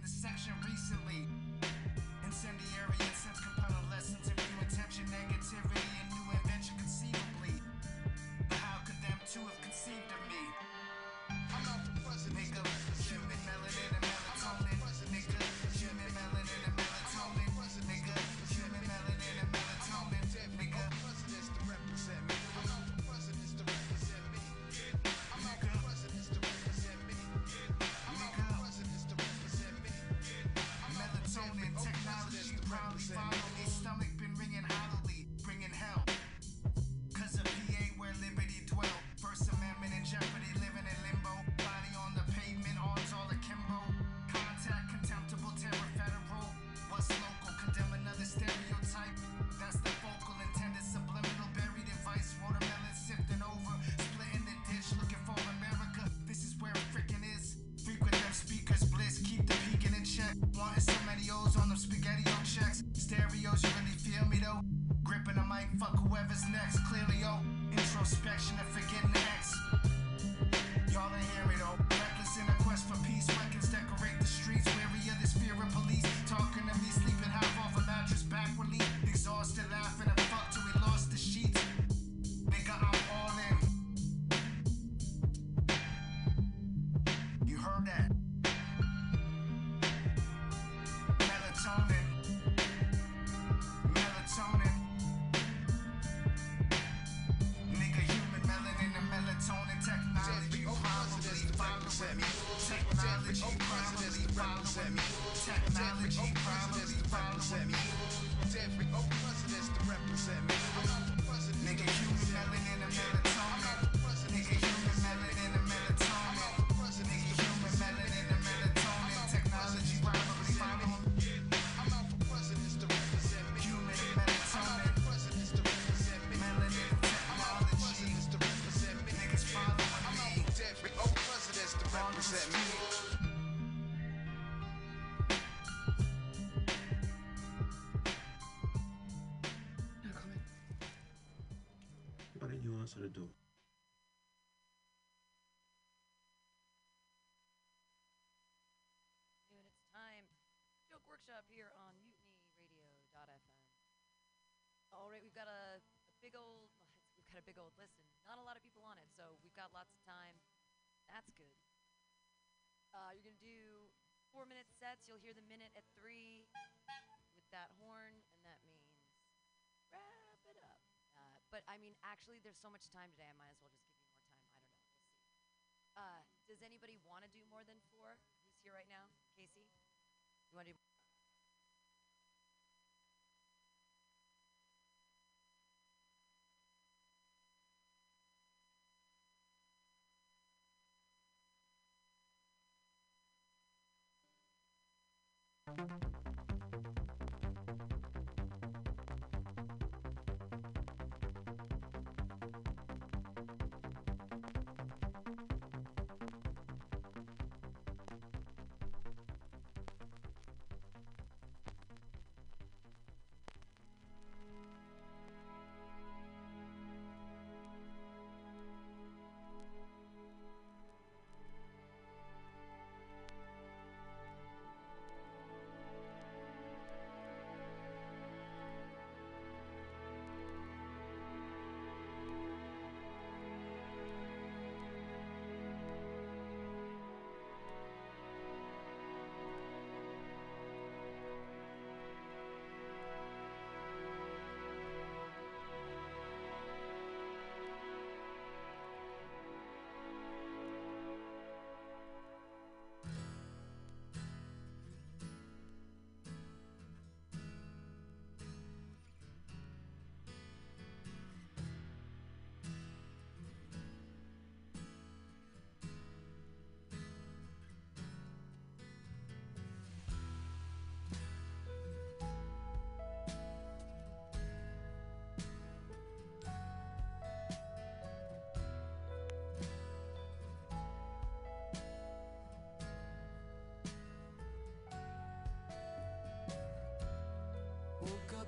in the section recently. Send me sets, you'll hear the minute at three with that horn, and that means wrap it up. Uh, but I mean, actually, there's so much time today, I might as well just give you more time. I don't know. We'll see. Uh, does anybody want to do more than four? Who's here right now? Casey? You want to do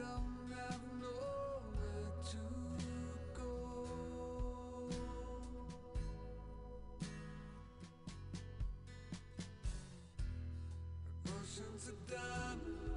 don't have nowhere to go. Oceans of diamonds.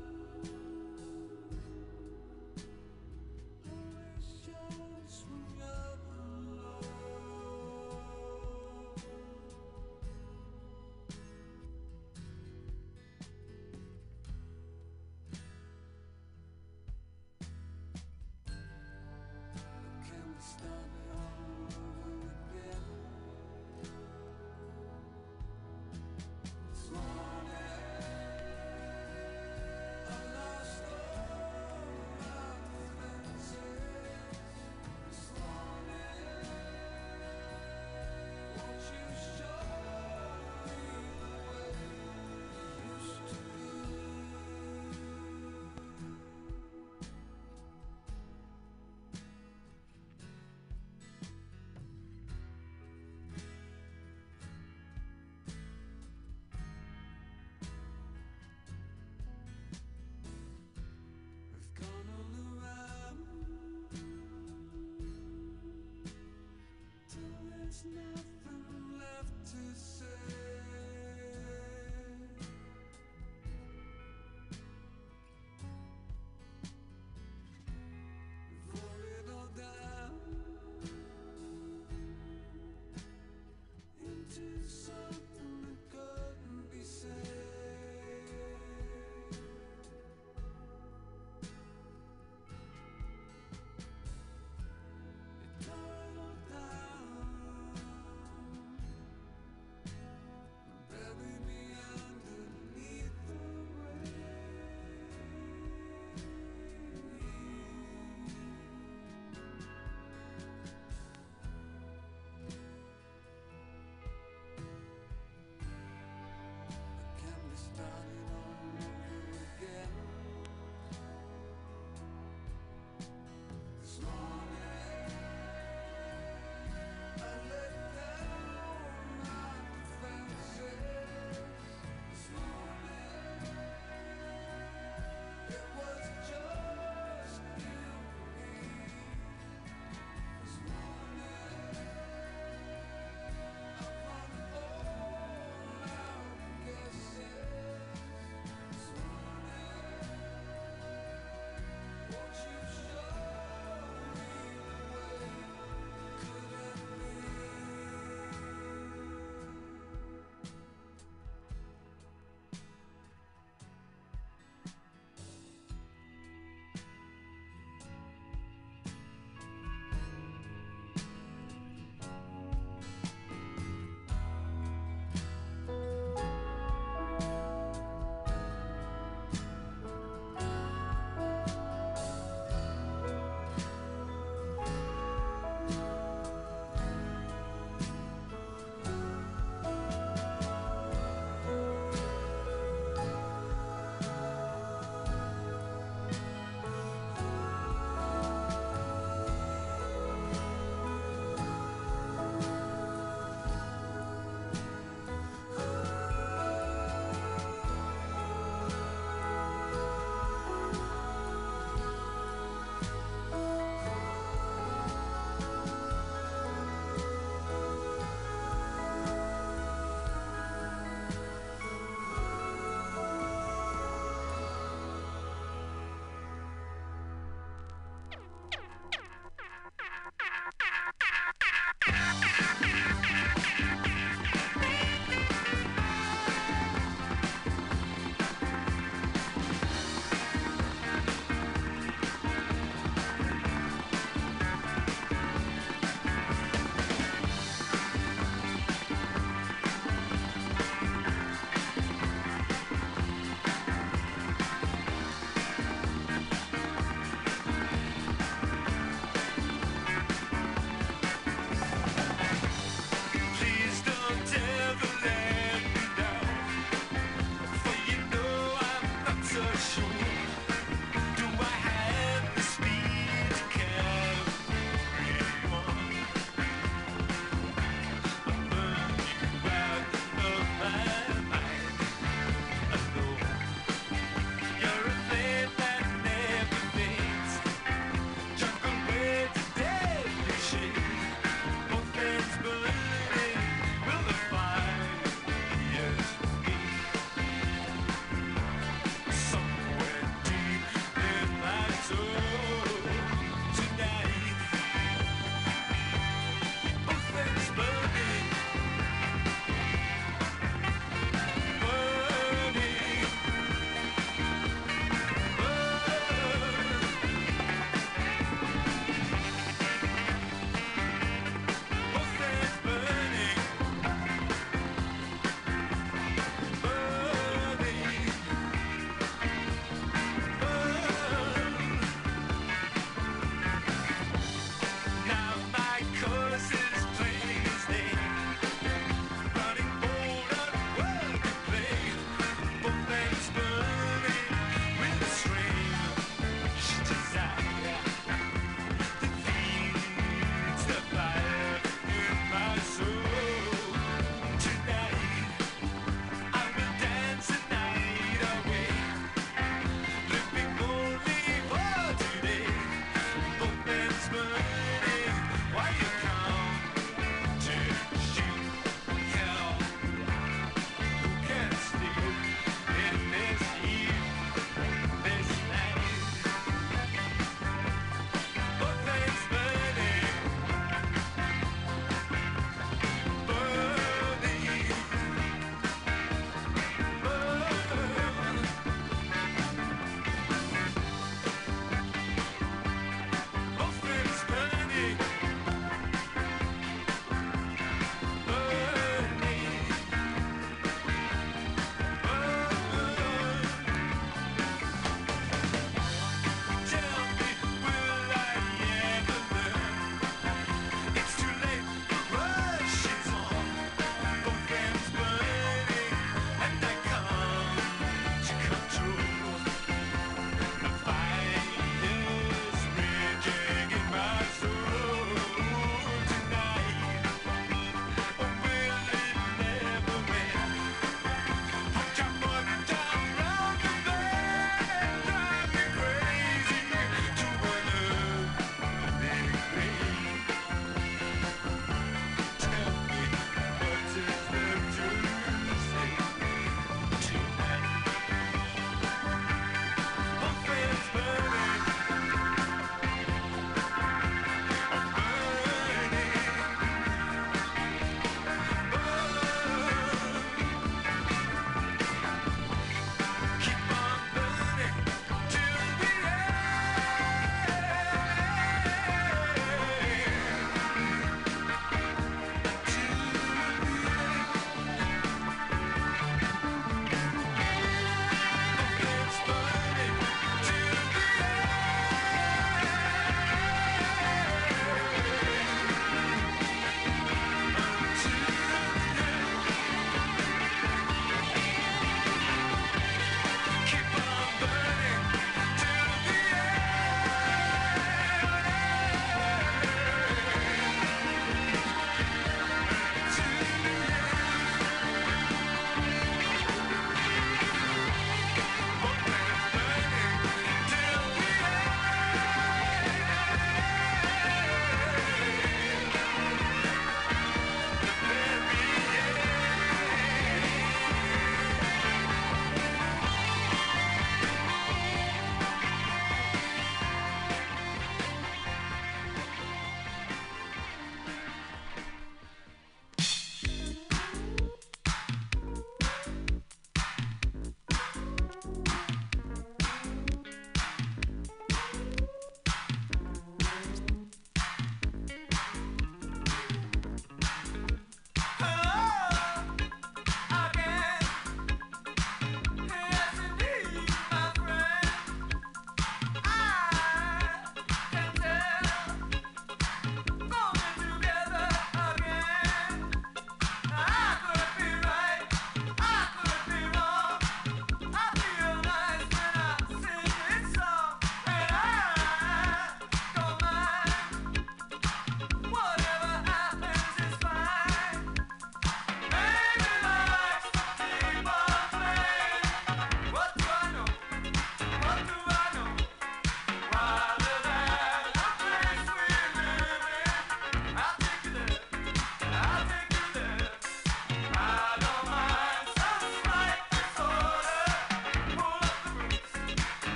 nothing left to say.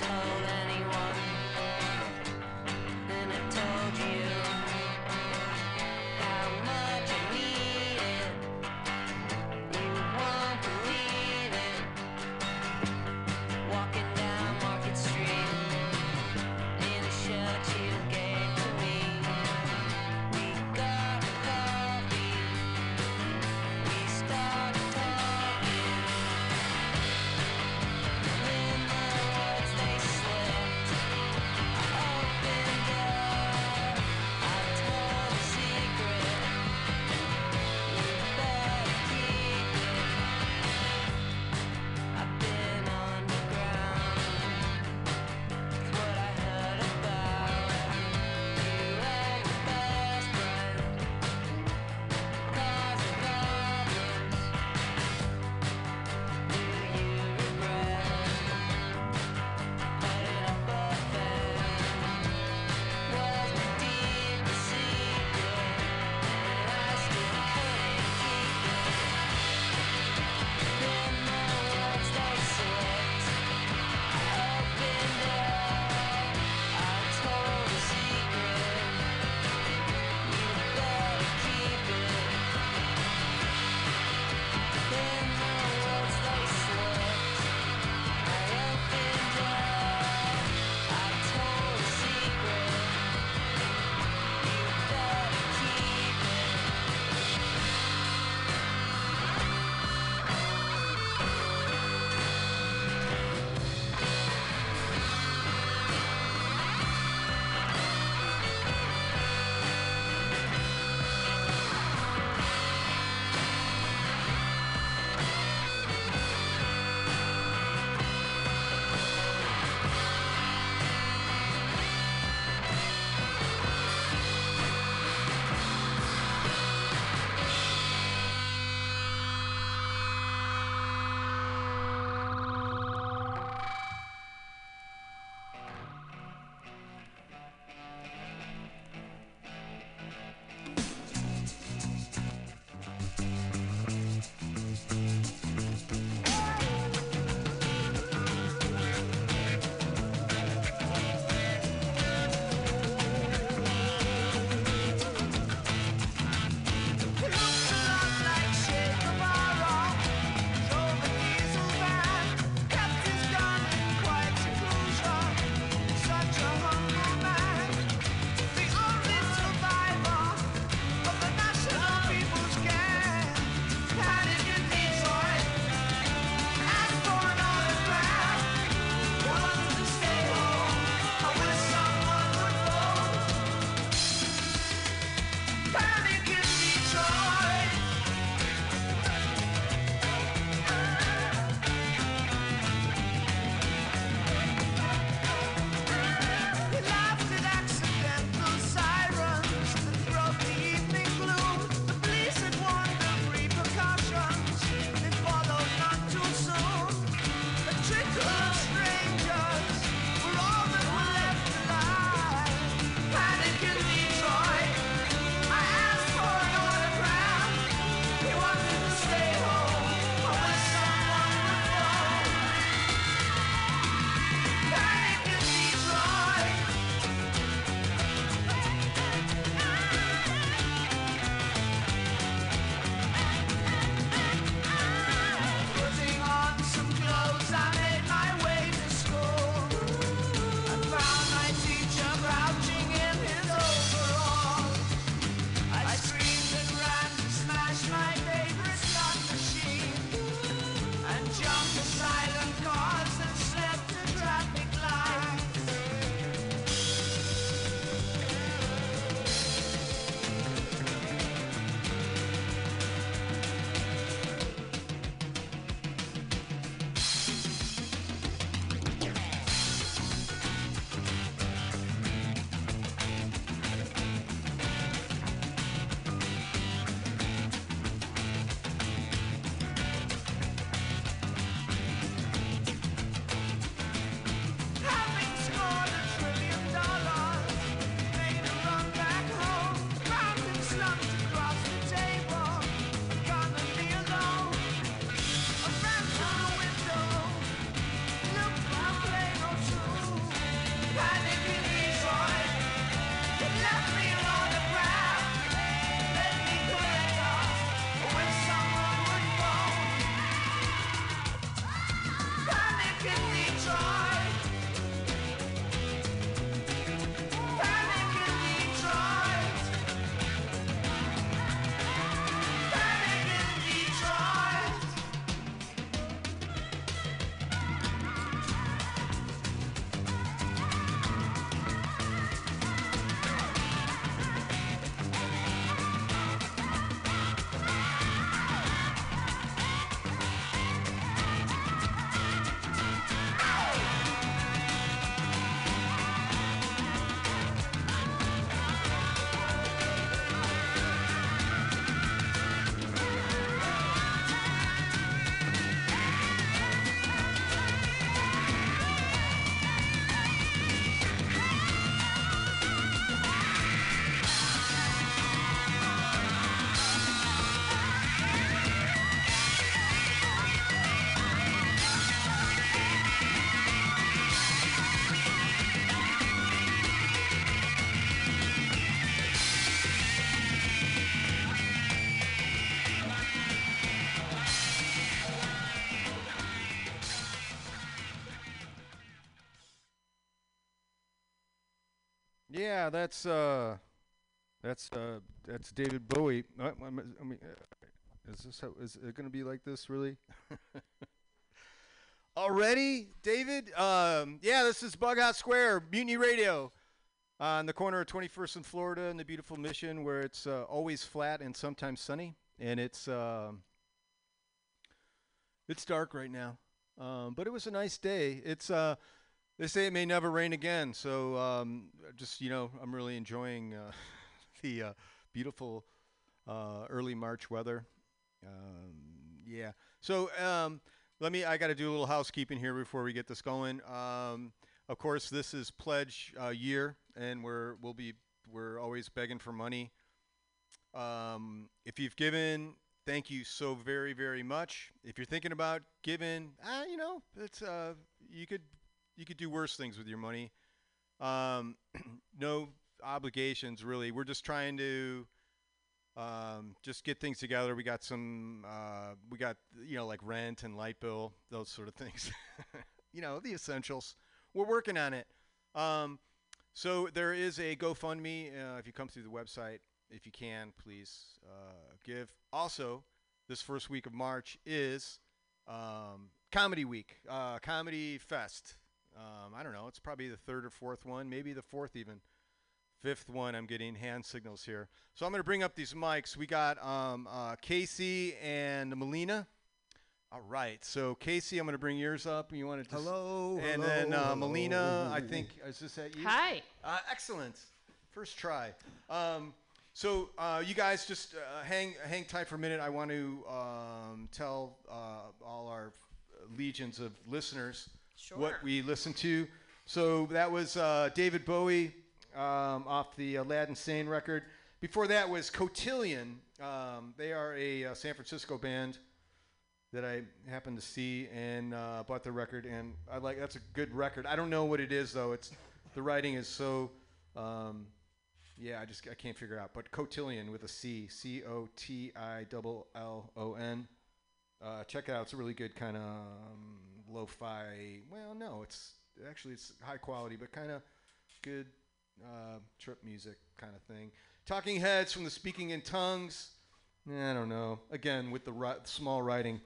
Told Yeah, that's uh, that's uh, that's David Bowie. Uh, I I mean, uh, is this how, is it going to be like this really? Already, David? Um, yeah, this is Bug Out Square, Mutiny Radio, on the corner of 21st and Florida in the beautiful Mission, where it's uh, always flat and sometimes sunny, and it's um it's dark right now. Um, but it was a nice day. It's uh, they say it may never rain again, so um, just you know, I'm really enjoying uh, the uh, beautiful uh, early March weather. Um, yeah. So um, let me. I got to do a little housekeeping here before we get this going. Um, of course, this is pledge uh, year, and we're we'll be we're always begging for money. Um, if you've given, thank you so very very much. If you're thinking about giving, ah, you know, it's uh, you could you could do worse things with your money. Um, no obligations really. We're just trying to um, just get things together. We got some, uh, we got you know like rent and light bill, those sort of things. you know the essentials. We're working on it. Um, so there is a GoFundMe. Uh, if you come through the website, if you can, please uh, give. Also, this first week of March is um, Comedy Week, uh, Comedy Fest. Um, I don't know. It's probably the third or fourth one, maybe the fourth even. Fifth one. I'm getting hand signals here. So I'm going to bring up these mics. We got um, uh, Casey and Melina. All right. So Casey, I'm going to bring yours up. You want to just Hello. and hello, then uh, hello. Melina, I think is this at you? Hi. Uh, excellent. First try. Um, so uh, you guys just uh, hang hang tight for a minute. I want to um, tell uh, all our legions of listeners what we listen to. So that was uh, David Bowie um, off the Aladdin Sane record. Before that was Cotillion. Um, they are a uh, San Francisco band that I happened to see and uh, bought the record, and I like that's a good record. I don't know what it is though. It's the writing is so, um, yeah, I just I can't figure it out. But Cotillion with a C, C O T I double L O N. Uh, check it out. It's a really good kind of um, lo-fi. Well, no, it's actually it's high quality, but kind of good uh, trip music kind of thing. Talking Heads from the Speaking in Tongues. I don't know. Again, with the ri- small writing.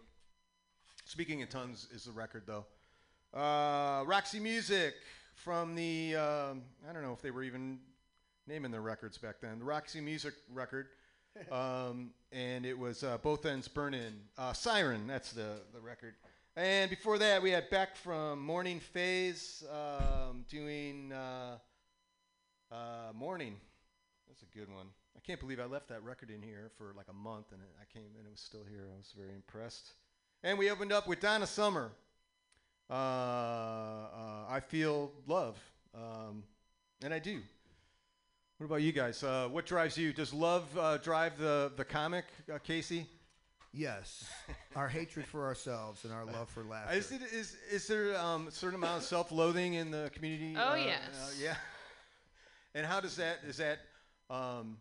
Speaking in Tongues is the record, though. Uh, Roxy Music from the, um, I don't know if they were even naming their records back then. The Roxy Music record. um, and it was uh, Both Ends Burning. Uh, Siren, that's the, the record. And before that, we had Beck from Morning Phase um, doing uh, uh, Morning. That's a good one. I can't believe I left that record in here for like a month and it, I came and it was still here. I was very impressed. And we opened up with Donna Summer. Uh, uh, I feel love, um, and I do. What about you guys? Uh, what drives you? Does love uh, drive the the comic, Casey? Yes. our hatred for ourselves and our love for laughter. Is it is is there um, a certain amount of self-loathing in the community? Oh, uh, yes. uh, yeah. And how does that is that um,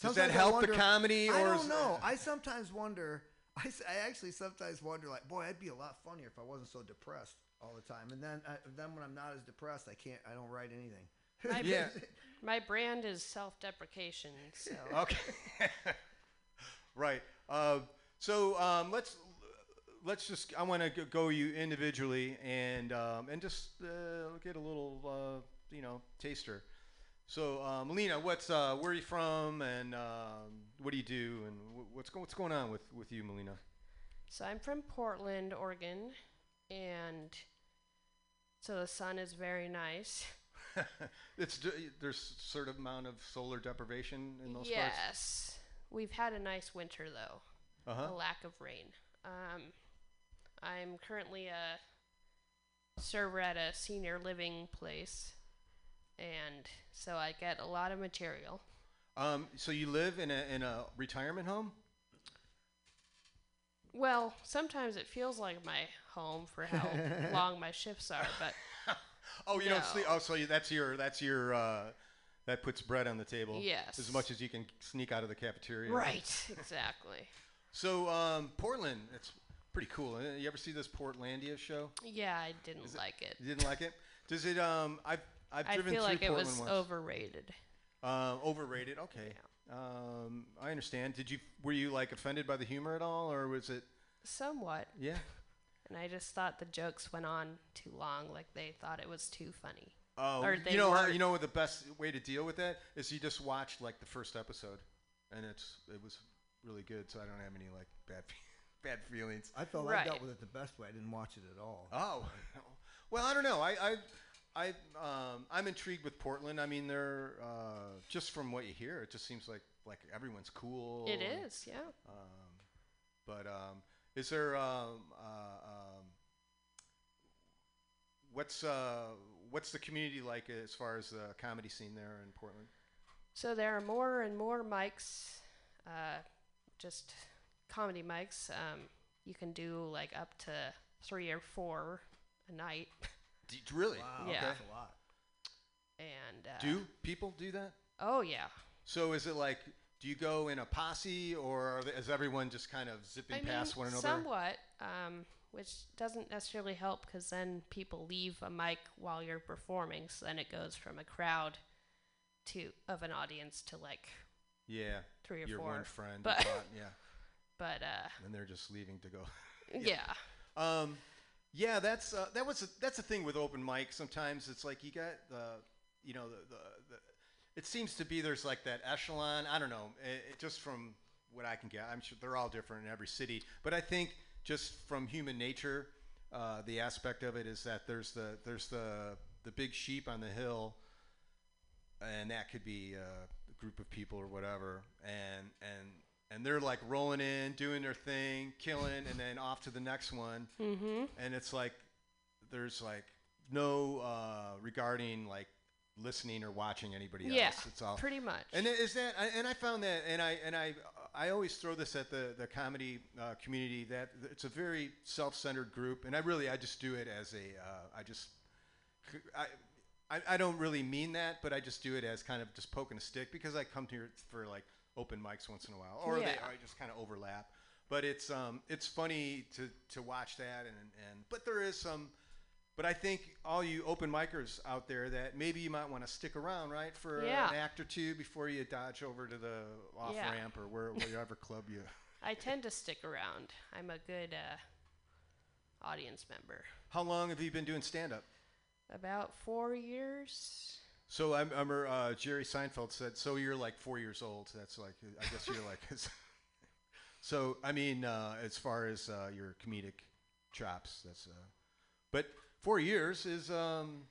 does Sometimes that help wonder- the comedy? I don't know. I sometimes wonder. I actually sometimes wonder, like, boy, I'd be a lot funnier if I wasn't so depressed all the time. And then, I, then when I'm not as depressed, I can't. I don't write anything. My, Yeah. my brand is self-deprecation, so Okay. right. Uh, so um, let's let's just. I want to go you individually and um, and just uh, get a little uh, you know taster. So uh, Melina, what's uh, where are you from and um, what do you do and wh- what's go- what's going on with with you, Melina? so I'm from Portland, Oregon, and so the sun is very nice. it's d- there's certain amount of solar deprivation in those parts. yes, we've had a nice winter though. Uh huh. a lack of rain. Um, I'm currently a server at a senior living place, and so I get a lot of material. Um, so you live in a in a retirement home? Well, sometimes it feels like my home for how long my shifts are, but Oh, you don't sleep. Oh, so that's your that's your uh, that puts bread on the table. Yes. As much as you can sneak out of the cafeteria. right, exactly. So um, Portland, it's pretty cool. Uh, You ever see this Portlandia show? Yeah, I didn't like it. You didn't like it? Does it? Um, I've I've I driven feel through like it was once. overrated. Uh, overrated. Okay. Um, I understand. Did you were you like offended by the humor at all, or was it? Somewhat. Yeah. And I just thought the jokes went on too long, like they thought it was too funny. Oh, Or you know, you know what the best way to deal with that is you just watch like the first episode, and it's it was really good. So I don't have any like bad bad feelings. I felt I dealt with it the best way. I didn't watch it at all. Oh, well, I don't know. I, I, I, um, I'm intrigued with Portland. I mean, they're uh, just from what you hear, it just seems like like everyone's cool. It and, is, yeah. Um, but um, is there um, uh, um, what's uh, what's the community like as far as the comedy scene there in Portland? So there are more and more mics, uh, just comedy mics. Um, you can do like up to three or four a night. D- really? Wow, Yeah. that's a lot. And uh, Do people do that? Oh yeah. So is it like? Do you go in a posse, or they, is everyone just kind of zipping I mean, past one another? somewhat, um, which doesn't necessarily help because then people leave a mic while you're performing, so then it goes from a crowd to of an audience to like Yeah, three or your four. one friend. But- thought, yeah, But uh, and they're just leaving to go. yeah. Um, yeah, that's uh, that was a, that's the thing with open mic. Sometimes it's like you got the, you know, the, the, the it seems to be there's like that echelon. I don't know, it, it just from what I can get. I'm sure they're all different in every city, but I think just from human nature, uh, the aspect of it is that there's the there's the the big sheep on the hill, and that could be uh, a group of people or whatever, and and and they're like rolling in, doing their thing, killing, and then off to the next one, Mm-hmm. and it's like there's like no uh, regarding like listening or watching anybody Yeah. else. It's all Pretty much. and is that I- and I found that and I and I I always throw this at the the comedy uh, community that it's a very self-centered group and I really I just do it as a uh, I just I, I I don't really mean that but I just do it as kind of just poking a stick because I come here for like open mics once in a while or they Yeah. I just kind of overlap but it's um it's funny to to watch that and and but there is some but I think all you open micers out there that maybe you might want to stick around, right, for Yeah. an act or two before you dodge over to the off Yeah. ramp or where, wherever club you. I tend to stick around. I'm a good uh, audience member. How long have you been doing stand up? About four years. So I remember uh, Jerry Seinfeld said, "So you're like four years old." That's like I guess you're like. so I mean, uh, as far as uh, your comedic chops, that's. Uh, but four years is um,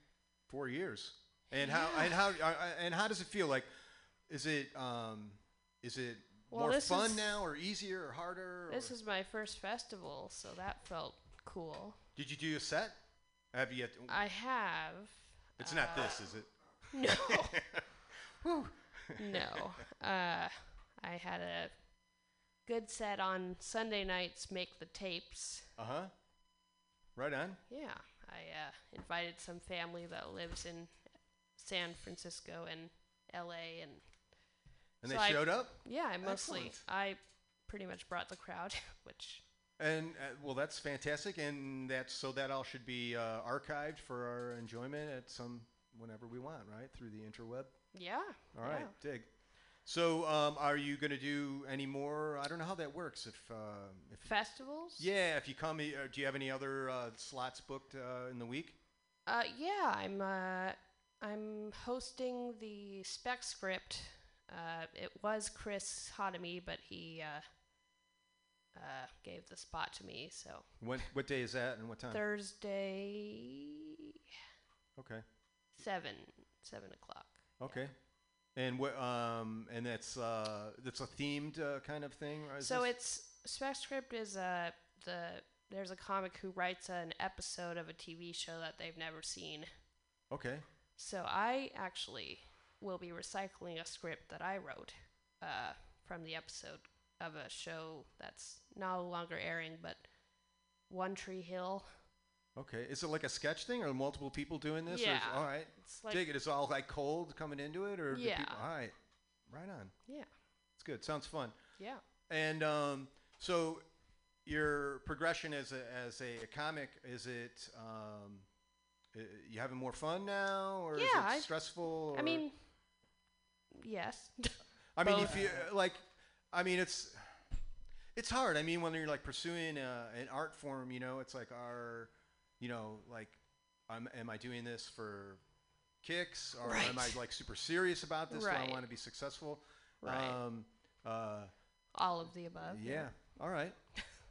four years, and how and how uh, and how does it feel? Like, is it um, is it Well, more fun now or easier or harder? This or- is my first festival, so that felt cool. Did you do a set? Have you? Yet I have. it's not uh, this, is it? No. no. Uh, I had a good set on Sunday nights. Make the tapes. Uh huh. Right on. Yeah, I uh, invited some family that lives in San Francisco and L.A. and And So they I- showed up. yeah, I mostly Excellent. I pretty much brought the crowd, which And uh, well, that's fantastic, and that's so that all should be uh, archived for our enjoyment at some whenever we want, right, through the interweb. yeah. All right, yeah. dig. So, um, are you going to do any more? I don't know how that works. If uh, if Festivals? yeah, if you come, uh, do you have any other uh, slots booked uh, in the week? Uh, yeah, I'm uh, I'm hosting the spec script. Uh, it was Chris Hodemy, but he uh, gave the spot to me. So When what day is that, and what time? Thursday, Okay, seven seven o'clock. okay. And what? Um, and that's uh, that's a themed uh, kind of thing, So it's spec script is uh the there's a comic who writes an episode of a TV show that they've never seen. okay. So I actually will be recycling a script that I wrote uh, from the episode of a show that's no longer airing, but One Tree Hill. Okay. Is it like a sketch thing, or multiple people doing this? Or is- Yeah. all right. It's like Dig it. It's all like cold coming into it, or do Yeah. people- all right. Right on. yeah, It's good. Sounds fun. yeah. And um, so, your progression as a as a, comic is it um, uh, you having more fun now, or is Yeah, it I- stressful? I mean, yes. I mean, if you like, I mean, it's it's hard. I mean, when you're like pursuing uh, an art form, you know, it's like, are you know, like, I'm, am I doing this for kicks, or am I like super serious about this? Do I want to be successful? Right. Um, uh, All of the above. yeah. All right.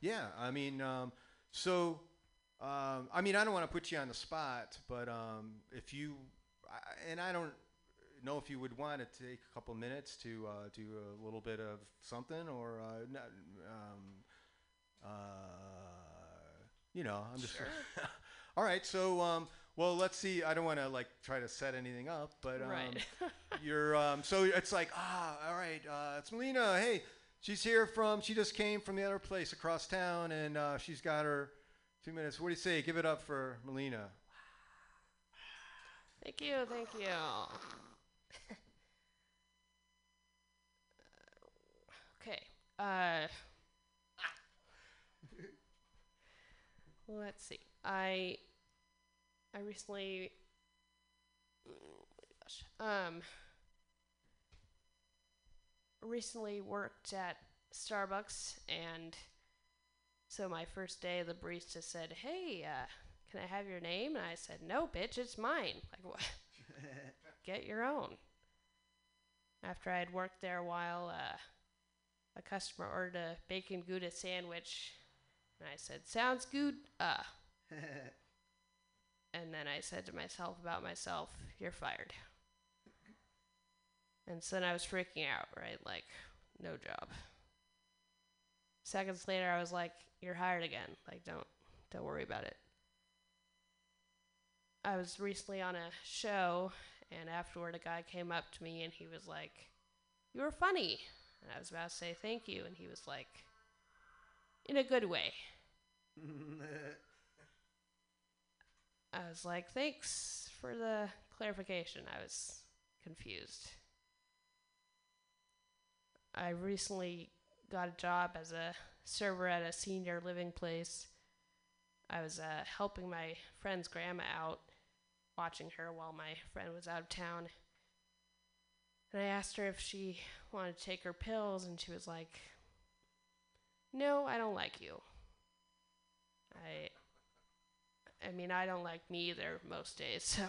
Yeah. I mean, um, so, um, I mean, I don't want to put you on the spot, but um, if you, I, and I don't know if you would want to take a couple minutes to uh, do a little bit of something, or uh, not, um, uh, you know, I'm just. sure. all right. So, um, well, let's see. I don't want to like try to set anything up, but um, Right. you're um, so it's like ah, all right. Uh, it's Melina. Hey, she's here from. She just came from the other place across town, and uh, she's got her two minutes. What do you say? Give it up for Melina. Thank you, thank you. okay. Uh Let's see. I I recently oh my gosh. Um recently worked at Starbucks and so my first day the barista said, "Hey, uh can I have your name?" And I said, "No, bitch, it's mine." Like, what? Get your own. After I had worked there a while, uh, a customer ordered a bacon gouda sandwich, and I said, "Sounds good." Uh, and then I said to myself about myself, "You're fired." And so then I was freaking out, right? Like, no job. Seconds later, I was like, "You're hired again. Like, don't don't worry about it." I was recently on a show, and afterward, a guy came up to me and he was like, "You were funny," and I was about to say thank you, and he was like, "In a good way." I was like, "Thanks for the clarification." I was confused. I recently got a job as a server at a senior living place. I was uh, helping my friend's grandma out, watching her while my friend was out of town. And I asked her if she wanted to take her pills, and she was like, "No, I don't like you." I, I mean, I don't like me either most days, so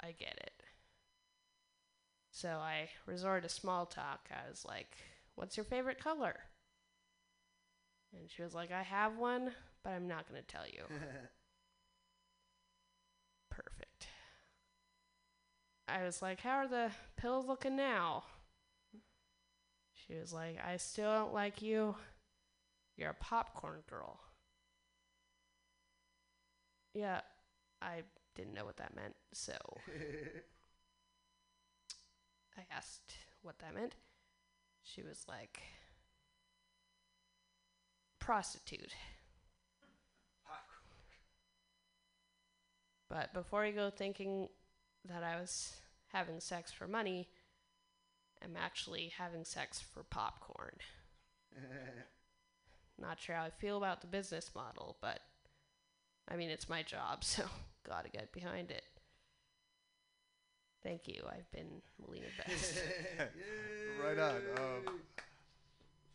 I get it. So I resorted to small talk. I was like, "What's your favorite color?" And she was like, "I have one, but I'm not going to tell you." Perfect. I was like, How are the pills looking now? She was like, I still don't like you. You're a popcorn girl. Yeah, I didn't know what that meant, so I asked what that meant. She was like, Prostitute. But before you go thinking that I was having sex for money, I'm actually having sex for popcorn. Not sure how I feel about the business model, but I mean, it's my job, so gotta get behind it. Thank you. I've been Melina Best. right on. Um,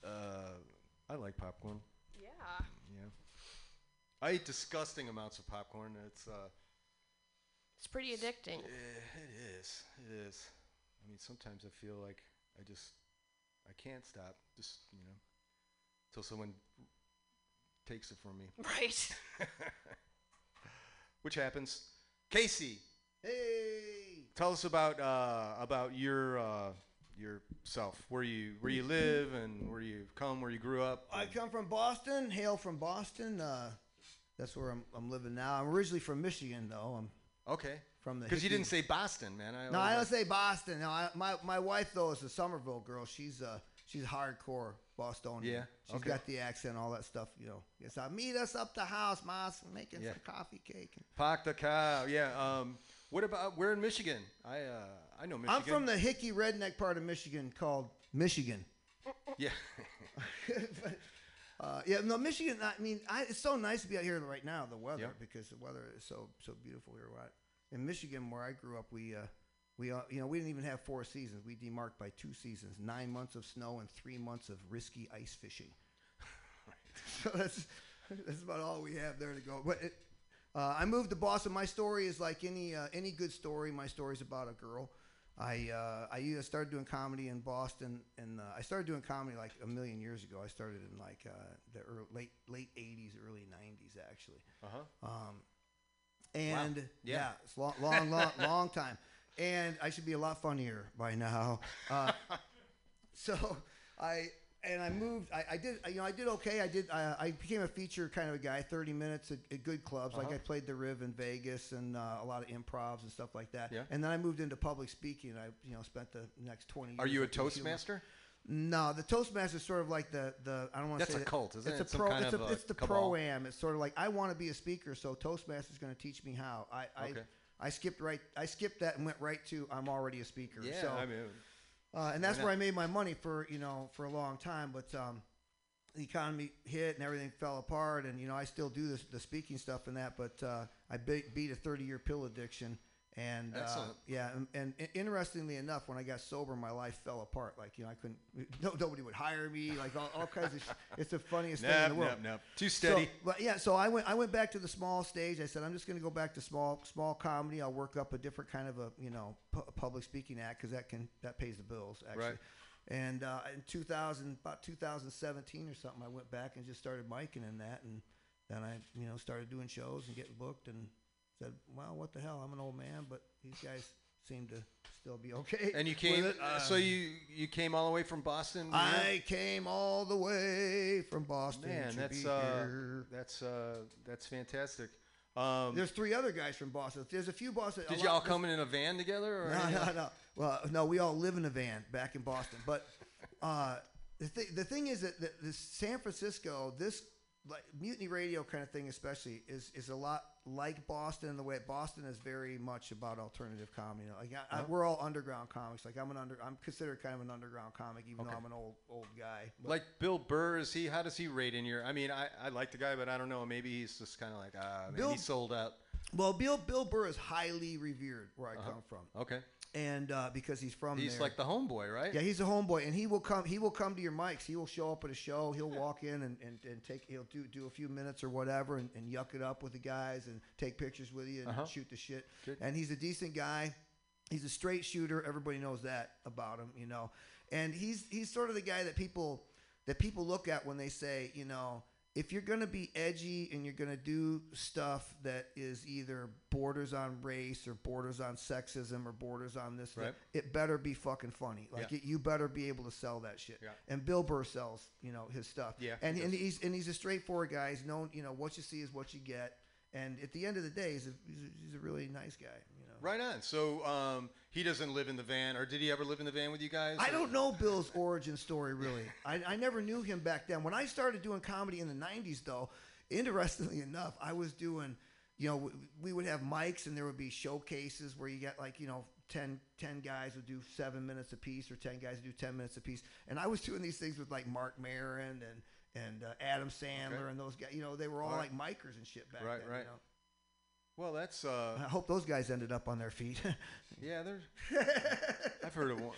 uh, I like popcorn. yeah. Yeah. I eat disgusting amounts of popcorn. It's uh, It's pretty addicting. eh, it is. It is. I mean, sometimes I feel like I just I can't stop. Just you know, until someone takes it from me, Right. which happens. Casey, hey. tell us about uh, about your uh, yourself. Where you where you live and where you come, where you grew up. I come from Boston, hail from Boston. Uh, that's where I'm, I'm living now. I'm originally from Michigan, though. I'm Okay. from the. Because you didn't say Boston, man. I No, I don't say Boston. No, I, my my wife though is a Somerville girl. She's uh she's hardcore Bostonian. Yeah, she's okay. got the accent, all that stuff. You know, yes, I meet us up the house, Mas, making Yeah. some coffee cake. Park the cow. Yeah. Um. What about? We're in Michigan. I uh. I know Michigan. I'm from the hicky redneck part of Michigan called Michigan. Yeah. Uh, yeah, no, Michigan. I mean, I, it's so nice to be out here right now. The weather, because the weather is so so beautiful here. Right in Michigan, where I grew up, we uh, we uh, you know we didn't even have four seasons. We demarked by two seasons: nine months of snow and three months of risky ice fishing. so that's that's about all we have there to go. But it, uh, I moved to Boston. My story is like any uh, any good story. My story is about a girl. I uh, I started doing comedy in Boston, and uh, I started doing comedy like a million years ago. I started in like uh, the early, late late '80s, early '90s, actually. Uh huh. Um, and Yeah. yeah. it's long, long, long, long time. And I should be a lot funnier by now. Uh, so I and I moved. I, I did. You know, I did okay. I did. I, I became a feature kind of a guy. Thirty minutes at, at good clubs. Like Uh-huh. I played the Riv in Vegas and uh, a lot of improvs and stuff like that. Yeah. And then I moved into public speaking. I you know spent the next twenty. Are you a at the humor- Toastmaster? no, the Toastmaster is sort of like the the I don't want to say That's a that- cult, isn't it's it? A pro, it's, a, it's the pro am. It's sort of like I want to be a speaker, so Toastmaster is going to teach me how. I I, Okay. I skipped right. I skipped that and went right to I'm already a speaker. Yeah, so, I mean, uh, and that's where I made my money for you know for a long time. But um, the economy hit and everything fell apart, and you know I still do this, the speaking stuff and that. But uh, I beat, beat a 30 year pill addiction, and uh, yeah, and, and interestingly enough, when I got sober, my life fell apart. Like you know I couldn't, no, nobody would hire me. Like all, all kinds of, sh- it's the funniest thing in nope, the world. nope, nope. Too steady. So, but yeah, so I went I went back to the small stage. I said I'm just going to go back to small small comedy. I'll work up a different kind of a you know pu- public speaking act because that can that pays the bills actually. Right. And uh, in 2000 about 2017 or something, I went back and just started miking in that, and then I you know started doing shows and getting booked and said, well, what the hell? I'm an old man, but these guys seem to still be okay. and you came. uh, so you you came all the way from Boston. I came all the way from Boston Man, that's uh, that's uh, that's fantastic. Um, There's three other guys from Boston. There's a few Boston. did y'all come in a van together? Or No, anything? no, no. Well, no, we all live in a van back in Boston. But uh, the thing, the thing is that the, the San Francisco, this like mutiny radio kind of thing, especially, is is a lot like Boston in the way Boston is very much about alternative comedy. Like I, I, Uh-huh. we're all underground comics. Like I'm an under, I'm considered kind of an underground comic, even Okay. though I'm an old old guy. But- Like Bill Burr, is he? How does he rate in your? I mean, I, I like the guy, but I don't know. Maybe he's just kind of like ah, man, Bill- he sold out. well, Bill Bill Burr is highly revered where I Uh-huh. come from, Okay, and uh, because he's from he's there. like the homeboy, right? Yeah, he's a homeboy, and he will come. He will come to your mics. He will show up at a show. He'll walk in and, and, and take. He'll do do a few minutes or whatever, and, and yuck it up with the guys, and take pictures with you, and Uh-huh. shoot the shit. Good. And he's a decent guy. He's a straight shooter. Everybody knows that about him, you know. And he's he's sort of the guy that people that people look at when they say, you know, if you're gonna be edgy and you're gonna do stuff that is either borders on race or borders on sexism or borders on this, Right. it better be fucking funny. Like Yeah. it, you better be able to sell that shit. Yeah. And Bill Burr sells, you know, his stuff. Yeah, And he and he's and he's a straightforward guy. He's known, you know, what you see is what you get. And at the end of the day, he's a, he's a, he's a really nice guy. You know. Right on. So um, he doesn't live in the van, or did he ever live in the van with you guys? I or- don't know Bill's origin story really. I, I never knew him back then. When I started doing comedy in the '90s, though, interestingly enough, I was doing, you know, we, would have mics and there would be showcases where you get like, you know, 10, 10 guys would do seven minutes apiece or 10 guys would do 10 minutes apiece. And I was doing these things with like Marc Maron and, and uh, Adam Sandler Okay. and those guys. You know, they were all All right. like micers and shit back Right, then. right. You know? Well, that's uh, I hope those guys ended up on their feet. yeah. There's. I've heard of one,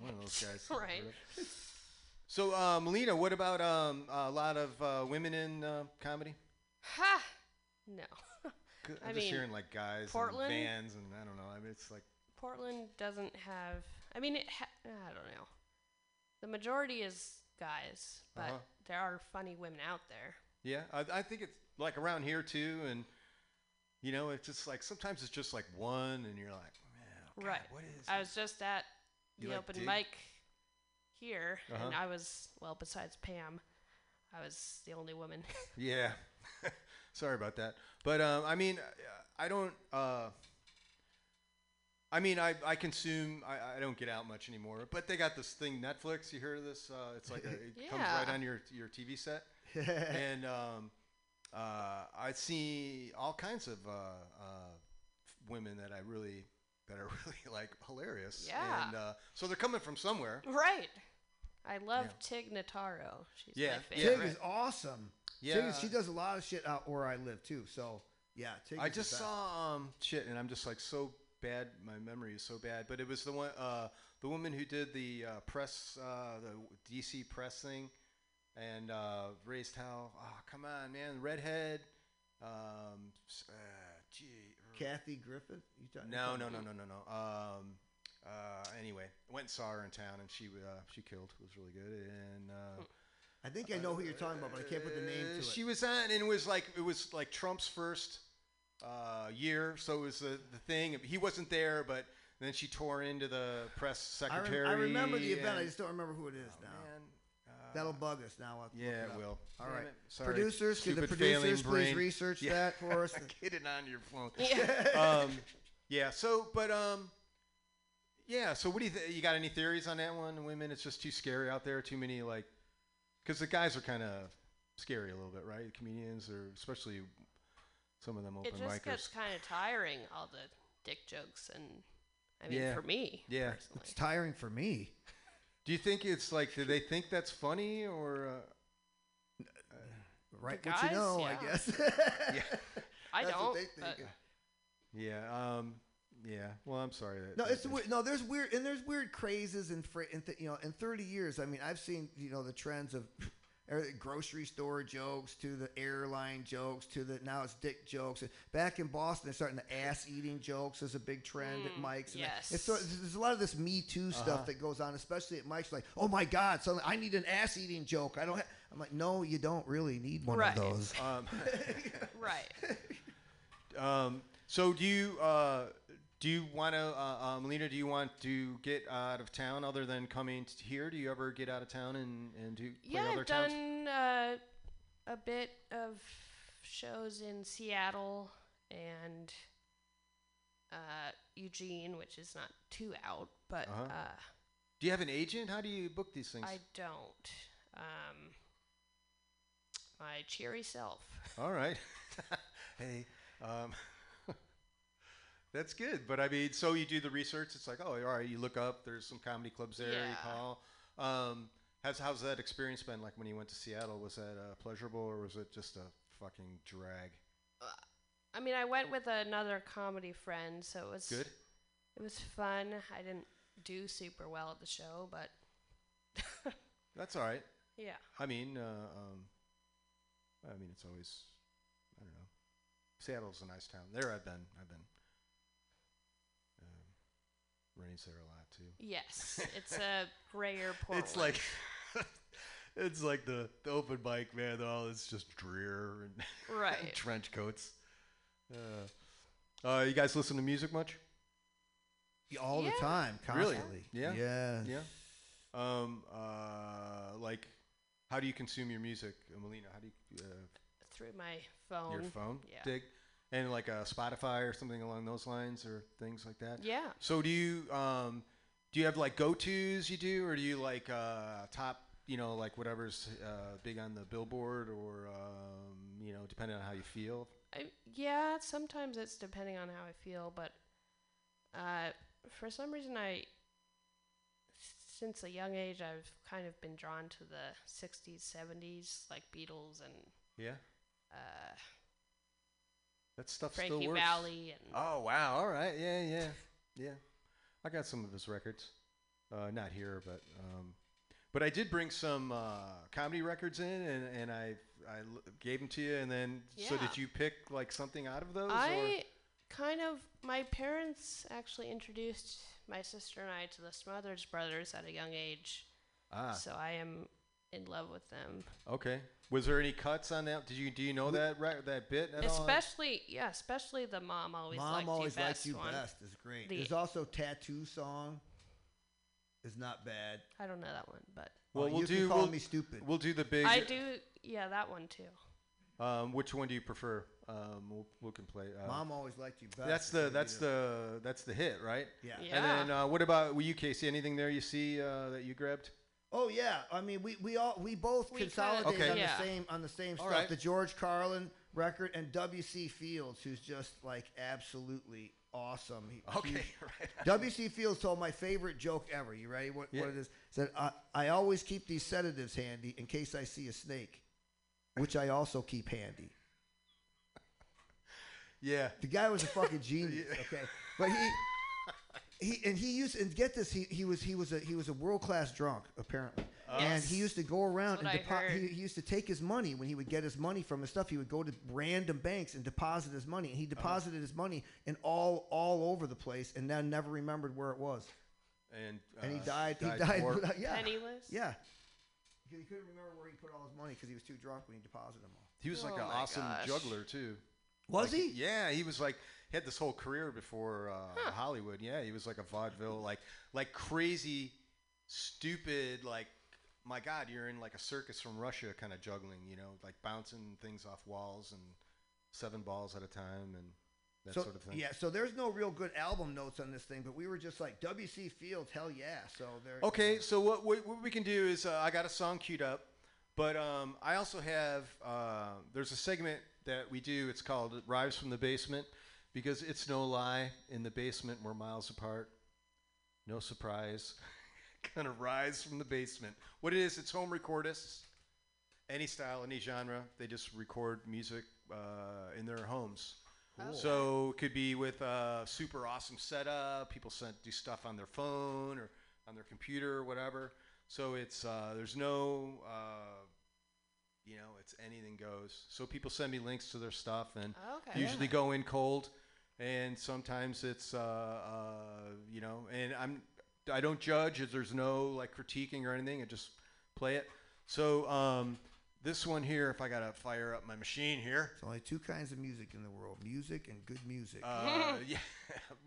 one of those guys. Right. So, uh, Melina, what about um, a lot of uh, women in uh, comedy? Ha! No. I I'm just mean, hearing like guys Portland- and vans, and I don't know. I mean, it's like Portland doesn't have. I mean, it. Ha- I don't know. The majority is guys, but Uh-huh. there are funny women out there. Yeah, I, I think it's like around here too, and you know, it's just like sometimes it's just like one, and you're like, man, God, Right. What is? I it?" was just at You the like open dig? mic here, and Uh-huh. I was well. Besides Pam, I was the only woman. Yeah. Sorry about that, but um, I mean, I don't. Uh, I mean, I, I consume. I, I don't get out much anymore. But they got this thing, Netflix. You heard of this? Uh, it's like a, it comes right on your your TV set. and um, uh, I see all kinds of uh, uh, women that I really that are really like hilarious. Yeah. And uh, so they're coming from somewhere. right. I love Yeah. Tig Notaro. She's Yeah, my favorite. Tig is awesome. Yeah. Tig is- she does a lot of shit out where I live too. So yeah, Tig I is the just best. saw um shit, and I'm just like so bad. My memory is so bad. But it was the one, uh, the woman who did the uh, press, uh, the DC press thing, and uh, raised hell. Oh, come on, man, redhead. Um, uh, gee. er- Kathy Griffith. You talking No, no, no, no, no, no. Um, uh, anyway, went and saw her in town, and she uh, she killed. It was really good, and. Uh, I think I know who you're talking about, but I can't put the name uh, to it. She was on, and it was like it was like Trump's first uh, year, so it was the the thing. He wasn't there, but then she tore into the press I, rem- secretary. I remember the event. I just don't remember who it is Oh, now. man, uh, That'll bug us now. I'll have to look yeah, it, it will. All Damn right. Sorry. Producers, could the producers please brain. research Yeah. that for us? Get it on your phone. Yeah. um, yeah. So, but um, yeah. So, what do you th- you got? Any theories on that one? Women, it's just too scary out there. Too many like, because the guys are kind of scary a little bit, right? Comedians or especially some of them open it just micers. gets kind of tiring, all the dick jokes, and I mean, Yeah. for me, Yeah. personally. It's tiring for me. do you think it's like? Do they think that's funny or? Uh, Right, The what you guys, know, yeah. I guess. yeah. I That's what don't. they but think. Yeah. Um. Yeah. Well, I'm sorry. That, No, that- it's weird. No, there's weird, and there's weird crazes and fr- and th- you know, in 30 years, I mean, I've seen you know the trends of everything, grocery store jokes to the airline jokes to the now it's dick jokes. Back in Boston, they're starting the ass eating jokes as a big trend at Mm, mics. and that- yes. it's so, there's a lot of this Me Too Uh-huh. stuff that goes on, especially at mics. Like, oh my God, suddenly I need an ass eating joke. I don't. Ha-. I'm like, no, you don't really need one Right. of those. Um, right. Um, so do you uh, do you want to, uh, Melina? Do you want to get out of town other than coming here? Do you ever get out of town and, and do play Yeah, other I've done uh, a bit of shows in Seattle and uh, Eugene, which is not too out, but Uh-huh. uh, Do you have an agent? How do you book these things? I don't. Um, my cheery self. All right. hey, um, that's good. But I mean, so you do the research. It's like, oh, all right. You look up. There's some comedy clubs there. yeah. You call. Um, how's how's that experience been like when you went to Seattle? Was that uh, pleasurable or was it just a fucking drag? I mean, I went with another comedy friend, so it was Good. It was fun. I didn't do super well at the show, but That's all right. yeah. I mean, uh, um, I mean, it's always, I don't know. Seattle's a nice town. There, I've been. I've been. Rennie's there a lot too. Yes, it's a grayer Portland. It's like, it's like the, the open mic, man. Oh, it's just drear and right. trench coats. Uh, uh, you guys listen to music much? All Yeah. the time, Really? constantly. Yeah? Yeah. Yeah. Um, uh, like, how do you consume your music, uh, Melina? How do you uh, Through my phone. your phone? Yeah. Dig. And like a Spotify or something along those lines, or things like that. Yeah. So do you um, do you have like go tos you do, or do you like uh, top you know like whatever's uh, big on the billboard, or um, you know depending on how you feel? I, yeah, sometimes it's depending on how I feel, but uh, for some reason, I, since a young age, I've kind of been drawn to the 60s, 70s, like Beatles and Yeah, uh, that stuff still Frankie works. Valli and Oh wow! All right, yeah, yeah, yeah. I got some of his records, uh, not here, but um, but I did bring some uh, comedy records in, and, and I I l- gave them to you, and then so did you pick like something out of those? or? I kind of my parents actually introduced my sister and I to the Smothers Brothers at a young age, ah so I am in love with them. okay. Was there any cuts on that? Did you do you know that re- that bit at all? Especially, yeah, especially the mom always Mom liked always you liked best you one. best is great. The- There's also tattoo song. Is not bad. I don't know that one, but Well, we'll you do can call we'll, me stupid. we'll do the big. I do, yeah, that one too. Um, which one do you prefer? Um, we'll, we can play. Uh, Mom always liked you best. that's the that's the that's the hit, right? yeah. Yeah. And then uh, what about you, Casey? Anything there you see uh, that you grabbed? Oh yeah. I mean, we, we all we both We kinda- consolidated Okay. on Yeah. the same on the same All stuff. right. The George Carlin record and W.C. Fields, who's just like absolutely awesome. He, Okay, right. W.C. Fields told my favorite joke ever. You ready? What, Yeah. what it is? Said, I, I always keep these sedatives handy in case I see a snake, which I also keep handy. Yeah. The guy was a fucking genius. Okay, but he. He, and he used and get this he, he was he was a he was a world class drunk apparently. And he used to go around and what depo- he, he used to take his money when he would get his money from his stuff. He would go to random banks and deposit his money and he deposited his money in all all over the place and then never remembered where it was. And, and he uh, died he died poor. without- yeah. Penniless. yeah. Because he couldn't remember where he put all his money because he was too drunk when he deposited them all. He was like Oh an awesome gosh. juggler too. was Like, he? Yeah, he was like he had this whole career before uh, Hollywood. Yeah, he was like a vaudeville, like like crazy, stupid, like my God, you're in like a circus from Russia kind of juggling. You know, like bouncing things off walls and seven balls at a time and that so sort of thing. yeah so there's no real good album notes on this thing but we were just like WC Fields hell yeah so there Okay, so what, what, what we can do is uh, I got a song queued up, but um, I also have uh, there's a segment that we do. It's called "Rise from the Basement" because it's no lie. In the basement, we're miles apart. No surprise. Gonna rise from the basement. What it is? It's home recordists. Any style, any genre. They just record music uh, in their homes. So it could be with a super awesome setup. People send do stuff on their phone or on their computer or whatever. So it's uh, there's no uh, you know it's anything goes. So people send me links to their stuff and Okay. usually go in cold, and sometimes it's uh, uh, you know and I'm I don't judge. if There's no like critiquing or anything. I just play it. So um, this one here, if I gotta fire up my machine here. There's only two kinds of music in the world: music and good music. Uh, yeah.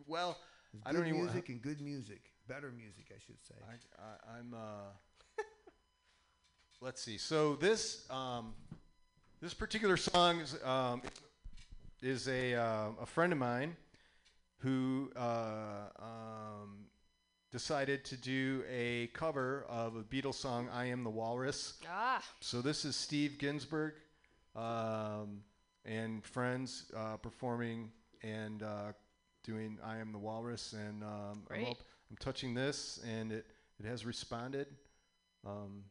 Well, There's I good don't even. music and good music, better music, I should say. I, I, I'm. Uh, let's see. So this um, this particular song is, um, is a uh, a friend of mine who uh, um, decided to do a cover of a Beatles song, "I Am the Walrus." Ah, So this is Steve Ginsberg um, and friends uh, performing and uh, doing "I Am the Walrus," and um, I'm, up- I'm touching this, and it it has responded. Um,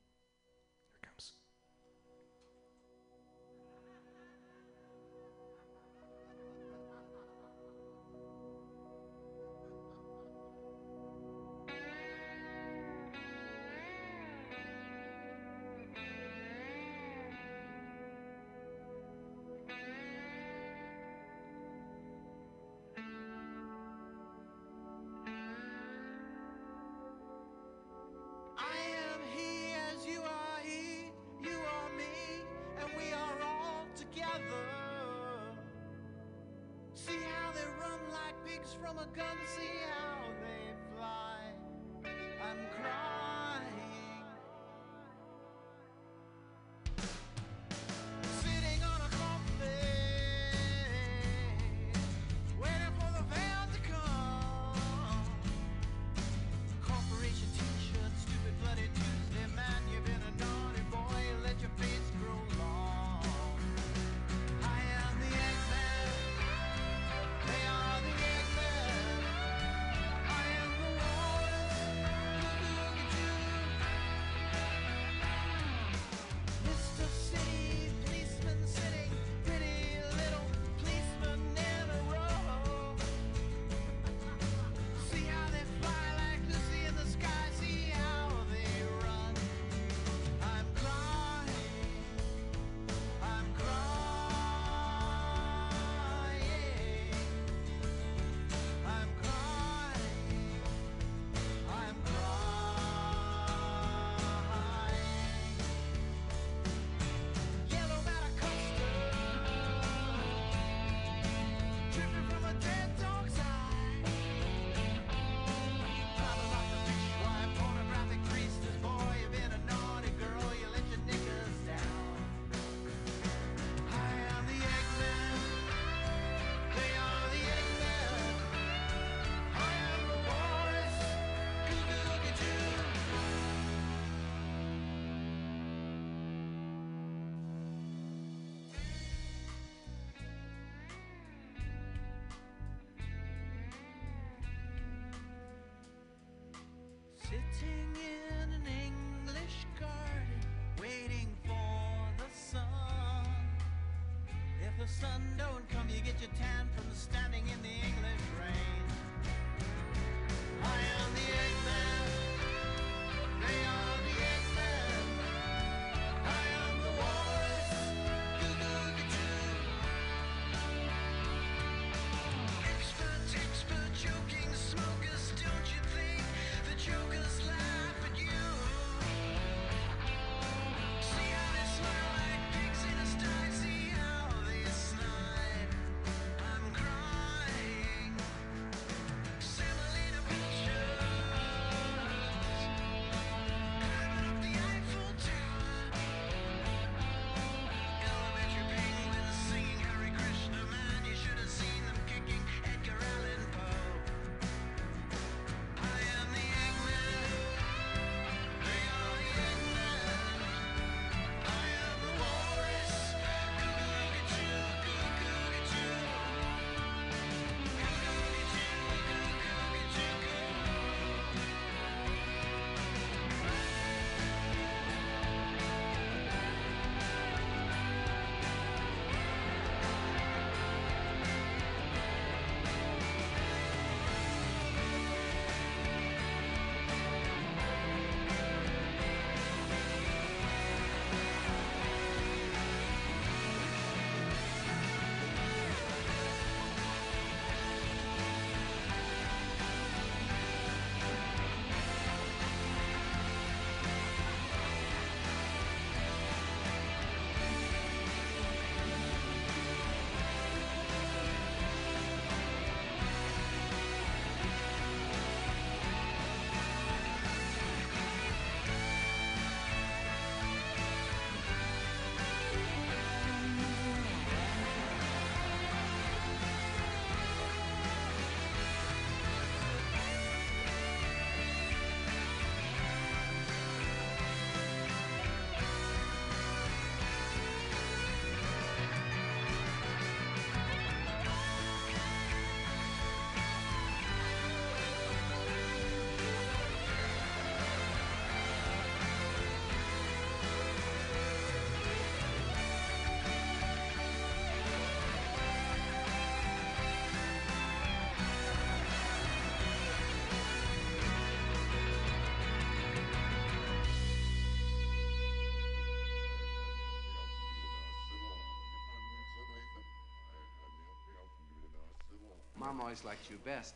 Mom always liked you best.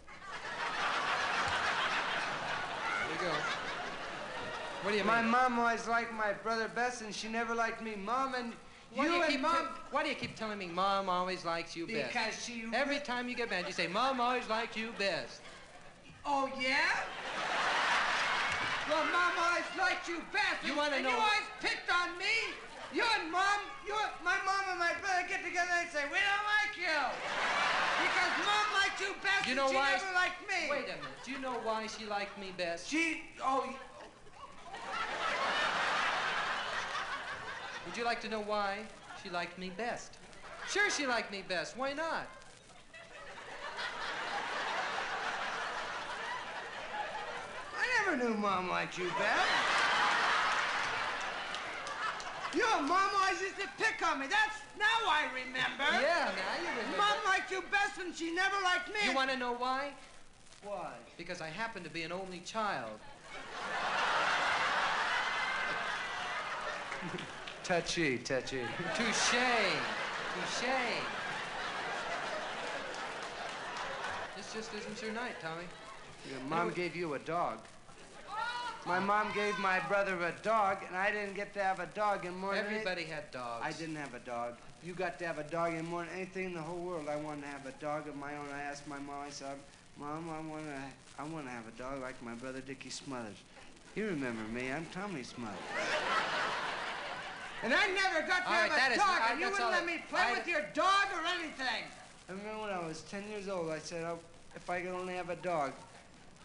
There you go. What do you My mean? mom always liked my brother best, and she never liked me. Mom and Why you, do you and keep mom. te- why do you keep telling me Mom always likes you best? because she. Every time you get mad, you say Mom always liked you best. Oh yeah. Well, mom always liked you best. You wanna and know- You always picked on me. You and mom, you, my mom and my brother get together and say we don't like you because mom liked you know she why? never liked me. Wait a minute. Do you know why she liked me best? She. Oh. Would you like to know why she liked me best? Sure, she liked me best. Why not? I never knew mom liked you best. You and mom always used to pick on me. That's now I remember. Yeah, now you remember. Mom liked you best, and she never liked me. You want to know why? Why? Because I happen to be an only child. Touchy, touchy. Touche. Touche. This just isn't your night, Tommy. Your mom gave you a dog. My mom gave my brother a dog, and I didn't get to have a dog. And more than Everybody had dogs. I didn't have a dog. You got to have a dog, and more than anything in the whole world, I wanted to have a dog of my own. I asked my mom. I said, "Mom, I want to, I want to have a dog like my brother Dickie Smothers." You remember me? I'm Tommy Smothers. And I never got to All have right, a dog, right, and you wouldn't let me play I- with your dog or anything. I remember when I was 10 years old, I said, oh, if I could only have a dog.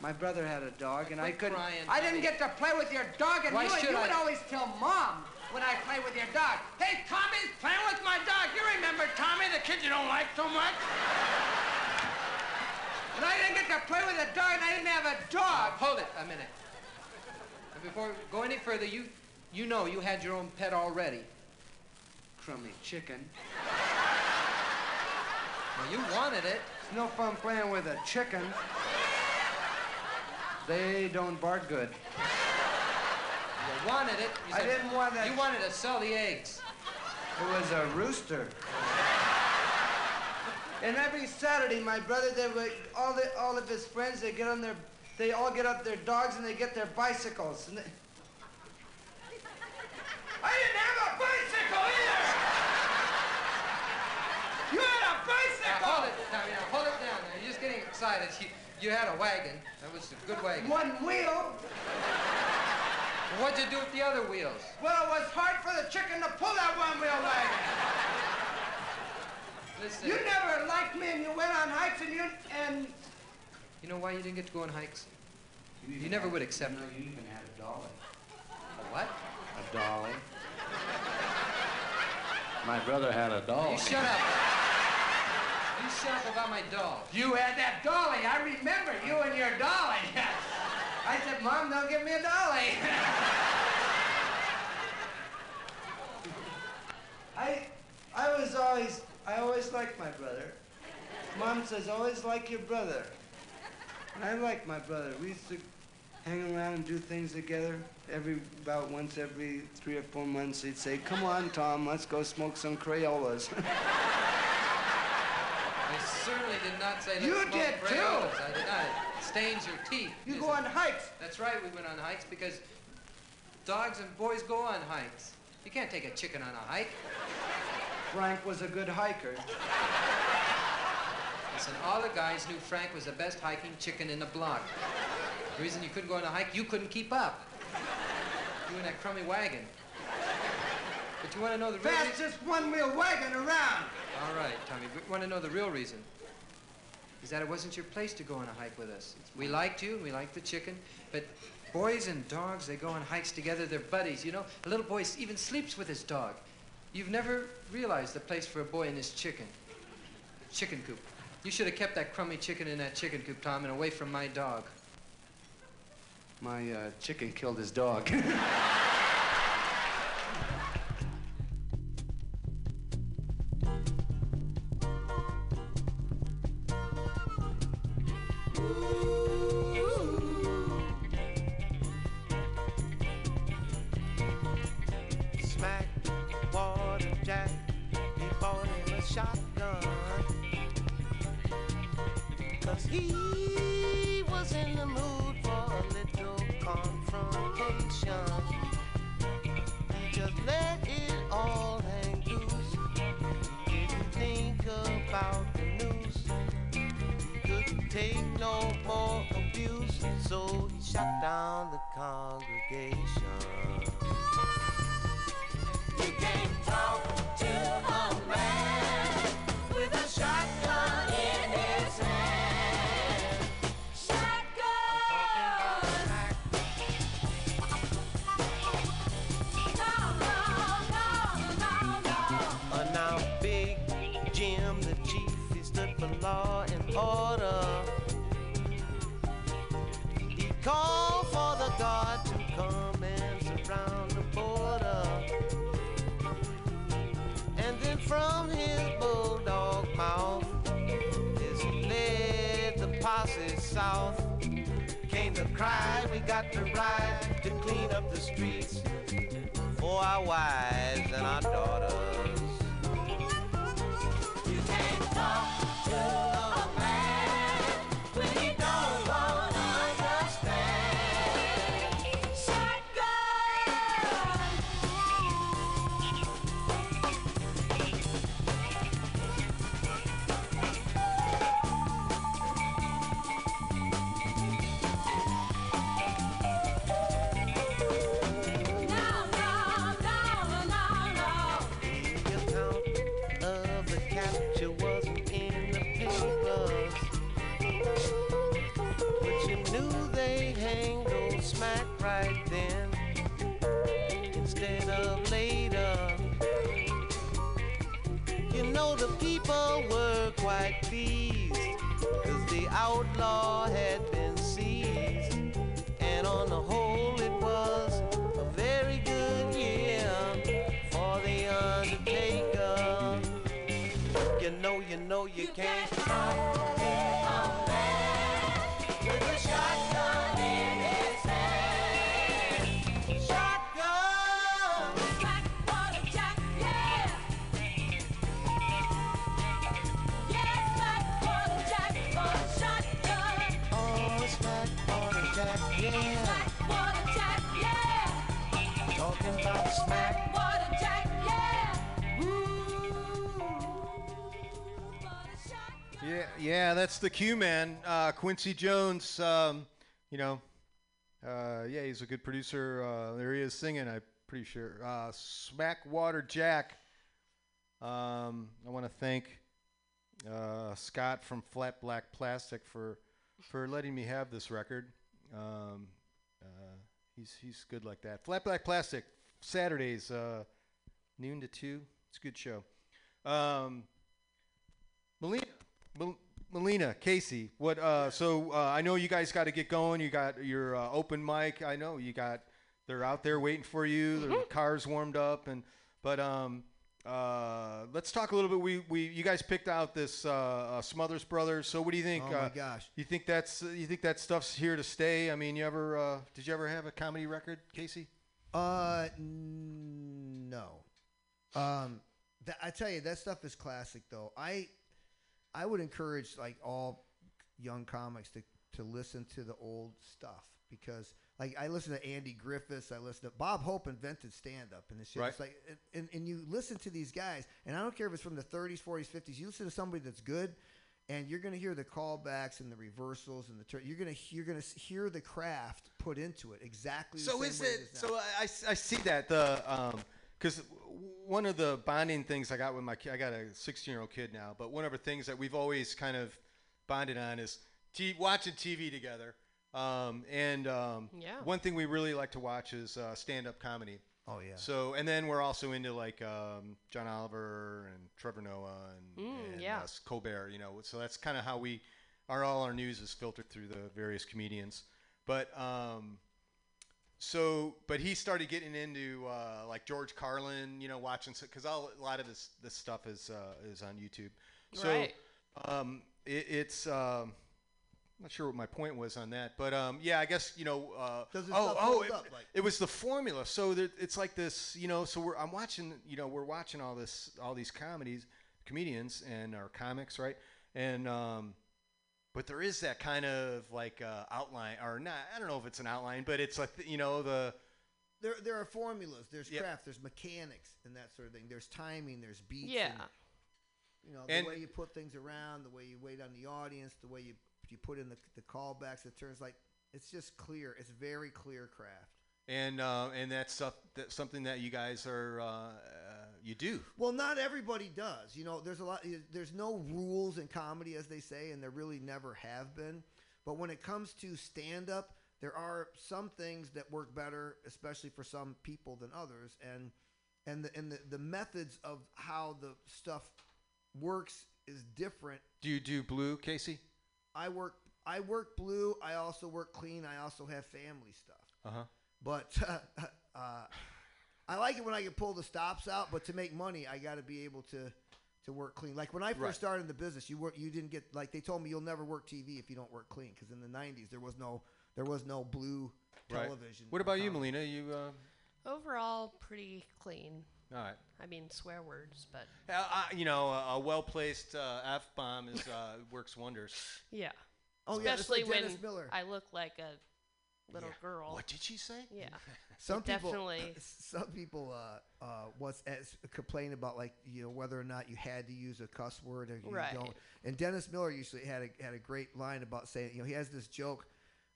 My brother had a dog, and I couldn't. crying, I didn't get to play with your dog, and Why you, should you would always tell mom when I play with your dog. Hey, Tommy's playing with my dog. You remember Tommy, the kid you don't like so much? And I didn't get to play with a dog, and I didn't have a dog. Uh, hold it a minute. before we go any further, you, you know you had your own pet already. Crummy chicken. Well, you wanted it. It's no fun playing with a chicken. They don't bark good. You wanted it. You I didn't want that You wanted to sell the eggs. It was a rooster. And every Saturday, my brother, they would, all the, all of his friends, they get on their, they all get up their dogs and they get their bicycles. And they, I didn't have a bicycle either. You had a Now, bicycle. hold it. Now, now, hold it down. Now, you're just getting excited. You, you had a wagon. That was a good wagon. One wheel. What'd you do with the other wheels? Well, it was hard for the chicken to pull that one wheel wagon. Listen. You never liked me, and you went on hikes, and you and You know why you didn't get to go on hikes? You never would accept it. You even had a dolly. A what? A dolly. My brother had a dolly. You shut up. About my doll. You had that dolly. I remember you and your dolly. I said, Mom, don't give me a dolly. I, I was always, I always liked my brother. Mom says, always like your brother. And I like my brother. We used to hang around and do things together. Every, about once every three or four months, he'd say, come on, Tom, let's go smoke some Crayolas. I certainly did not say let's You did, too. Crayolas. I did not. It stains your teeth. You go it? on hikes. That's right, we went on hikes because dogs and boys go on hikes. You can't take a chicken on a hike. Frank was a good hiker. Listen, all the guys knew Frank was the best hiking chicken in the block. The reason you couldn't go on a hike, you couldn't keep up. You in that crummy wagon. But you want to know the real reason? Fastest one-wheel wagon around. All right, Tommy, we want to know the real reason. Is that it wasn't your place to go on a hike with us. We liked you, and we liked the chicken, but boys and dogs, they go on hikes together, they're buddies, you know? A little boy even sleeps with his dog. You've never realized the place for a boy and his chicken. Chicken coop. You should have kept that crummy chicken in that chicken coop, Tom, and away from my dog. My uh, chicken killed his dog. that's the Q man, uh, Quincy Jones. Um, you know, uh, yeah, he's a good producer. Uh, there he is singing. I'm pretty sure. Uh, Smackwater Jack. Um, I want to thank uh, Scott from Flat Black Plastic for for letting me have this record. Um, uh, he's he's good like that. Flat Black Plastic Saturdays, uh, noon to two. It's a good show. Um, Melina, Mel- Melina, Casey, what? Uh, so uh, I know you guys got to get going. You got your uh, open mic. I know you got. They're out there waiting for you. The cars warmed up, and but um, uh, let's talk a little bit. We we you guys picked out this uh, uh, Smothers Brothers. So what do you think? Oh my uh, gosh. You think that's you think that stuff's here to stay? I mean, you ever uh, did you ever have a comedy record, Casey? Uh, no. Um, that, I tell you, that stuff is classic, though. I, I would encourage like all young comics to to listen to the old stuff because, like, I listen to Andy Griffiths. I listen to Bob Hope invented stand up and this shit. Right. It's like, and, and you listen to these guys, and I don't care if it's from the 30s, 40s, 50s. You listen to somebody that's good. And you're going to hear the callbacks and the reversals and the tur- you're going to you're going to hear the craft put into it exactly. the So same is way it? So. I, I see that the um, because one of the bonding things I got with my kid, I got a 16 year old kid now, but one of the things that we've always kind of bonded on is t- watching TV together. Um, and um, Yeah. one thing we really like to watch is uh, stand up comedy. Oh yeah. So and then we're also into like um, John Oliver and Trevor Noah and, Mm, and yeah. uh, Colbert. You know, so that's kind of how we our all our news is filtered through the various comedians. But um, so but he started getting into uh, like George Carlin. You know, watching because a lot of this this stuff is uh, is on YouTube. So Right. um, it, it's. Um, I'm not sure what my point was on that, but um, yeah, I guess you know. Uh, Does this oh, oh, it, up, like- it was the formula. So there, it's like this, you know. So we're I'm watching, you know, we're watching all this, all these comedies, comedians and our comics, right? And um, but there is that kind of like uh, outline, or not. I don't know if it's an outline, but it's like you know the there there are formulas. There's Yep. craft. There's mechanics and that sort of thing. There's timing. There's beats. Yeah. and, you know the And- way you put things around, the way you wait on the audience, the way you you put in the the callbacks. It turns like it's just clear. It's very clear craft. and uh, and that's stuff that's something that you guys are uh, you do. Well, not everybody does. You know, there's a lot. There's no rules in comedy, as they say, and there really never have been. But when it comes to stand up, there are some things that work better, especially for some people than others, and and the and the, the methods of how the stuff works is different. Do you do blue, Casey? I work I work blue. I also work clean. I also have family stuff. Uh huh. But uh, I like it when I can pull the stops out. But to make money, I got to be able to to work clean. Like when I first Right. started in the business, you work you didn't get like they told me you'll never work TV if you don't work clean. Because in the '90s there was no there was no blue Right. television. What about you. Melina? You uh, Overall, pretty clean. all right? I mean, swear words, but Uh, I, you know, a, a well placed uh, f bomb is uh, works wonders. yeah. Oh yeah, Especially like when Dennis Miller. I look like a little Yeah. girl. What did she say? Yeah. Some It people, definitely- some people, uh, uh, what's as, complain about like you know whether or not you had to use a cuss word or you Right. don't. And Dennis Miller usually had a had a great line about saying you know he has this joke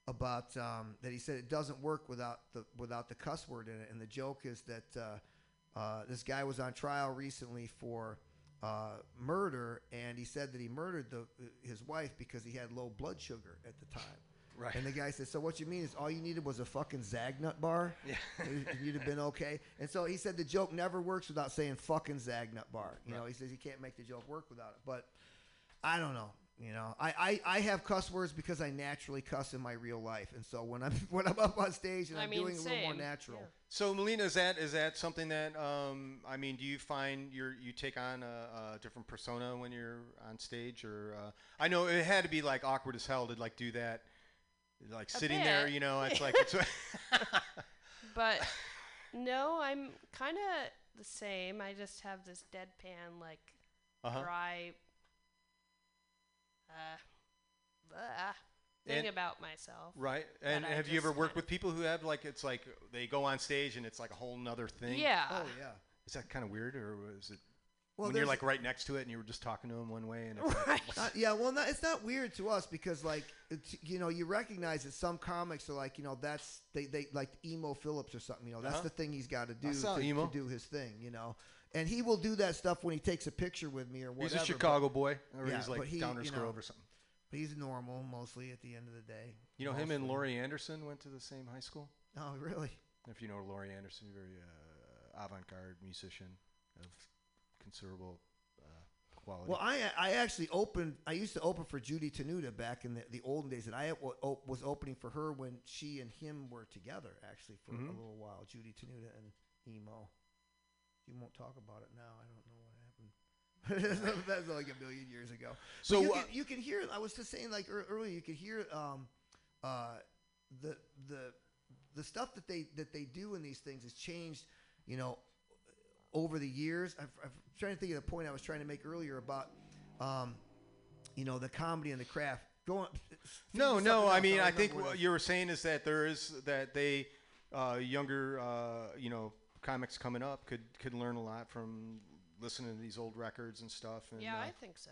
about um, that he said it doesn't work without the without the cuss word in it. And the joke is that uh, uh, this guy was on trial recently for uh, murder, and he said that he murdered the his wife because he had low blood sugar at the time. Right. And the guy said, "So what you mean is all you needed was a fucking Zagnut bar, Yeah. and you'd have been okay." And so he said the joke never works without saying "fucking Zagnut bar." You know, he says you can't make the joke work without it. But I don't know. You know, I, I, I have cuss words because I naturally cuss in my real life, and so when I'm when I'm up on stage and I I'm mean, doing a little more natural, yeah. So, Melina, is that is that something that um, I mean? Do you find you you take on a, a different persona when you're on stage, or uh, I know it had to be like awkward as hell to like do that, like A sitting there. You know, it's like it's, But no, I'm kind of the same. I just have this deadpan, like Uh-huh. dry. Uh, thing And- about myself. Right. And that have you ever worked with people who have like it's like they go on stage and it's like a whole nother thing? Yeah. Oh yeah. Is that kind of weird, or was it Well, when you're like right next to it and you were just talking to him one way and it's like, Right. Not- yeah, well, not, it's not weird to us because, like, it's, you know, you recognize that some comics are like, you know, that's they, they like Emo Philips or something. You know, that's Uh-huh. the thing he's got to do to, saw to Emo. do his thing. You know, and he will do that stuff when he takes a picture with me or whatever. he's a but- Chicago boy, or Yeah, he's like he, Downers you know, Grove or something. But he's normal mostly at the end of the day. You know, him and. Laurie Anderson went to the same high school. Oh, really? If you know Laurie Anderson, very uh, avant-garde musician of considerable uh, quality. Well, I I actually opened. I used to open for Judy Tenuta back in the, the olden days, and I o- o- was opening for her when she and him were together, actually, for Mhm. a little while. Judy Tenuta and Emo. You won't talk about it now. I don't know what happened. That's like a million years ago. So, you, uh, can, you can hear. I was just saying, like ear- earlier, you can hear um, uh, the the the stuff that they that they do in these things has changed. You know, over the years. I've, I'm trying to think of the point I was trying to make earlier about, um, you know, the comedy and the craft. Go on. no, no. I mean, don't I think what you were saying is that there is that they uh, younger, uh, you know, comics coming up could could learn a lot from listening to these old records and stuff. And, Yeah, uh, I think so.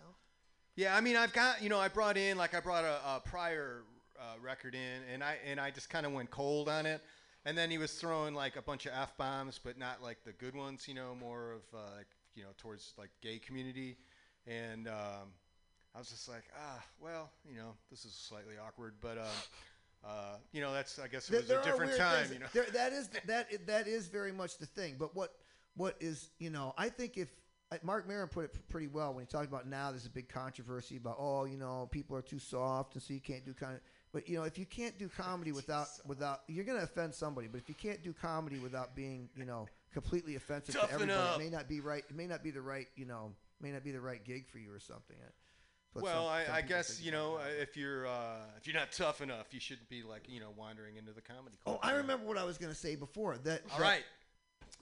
Yeah, I mean, I've got you know, I brought in like I brought a, a prior uh, record in, and I and I just kind of went cold on it, and then he was throwing like a bunch of f bombs, but not like the good ones, you know, more of uh, like you know towards like gay community, and um, I was just like, ah, well, you know, this is slightly awkward, but. Um, uh, you know, that's I guess it was there a different time. things. You know, There- that is that that is very much the thing. But what what is you know I think if Marc Maron put it pretty well when he talked about now there's a big controversy about oh you know people are too soft and so you can't do kind of but you know if you can't do comedy without without you're gonna offend somebody but if you can't do comedy without being you know completely offensive to everybody up. it may not be right it may not be the right you know may not be the right gig for you or something. But well, some- I, some I guess you know if you're uh, if you're not tough enough, you shouldn't be like you know wandering into the comedy club. Oh, I remember what I was going to say before. That All that, right.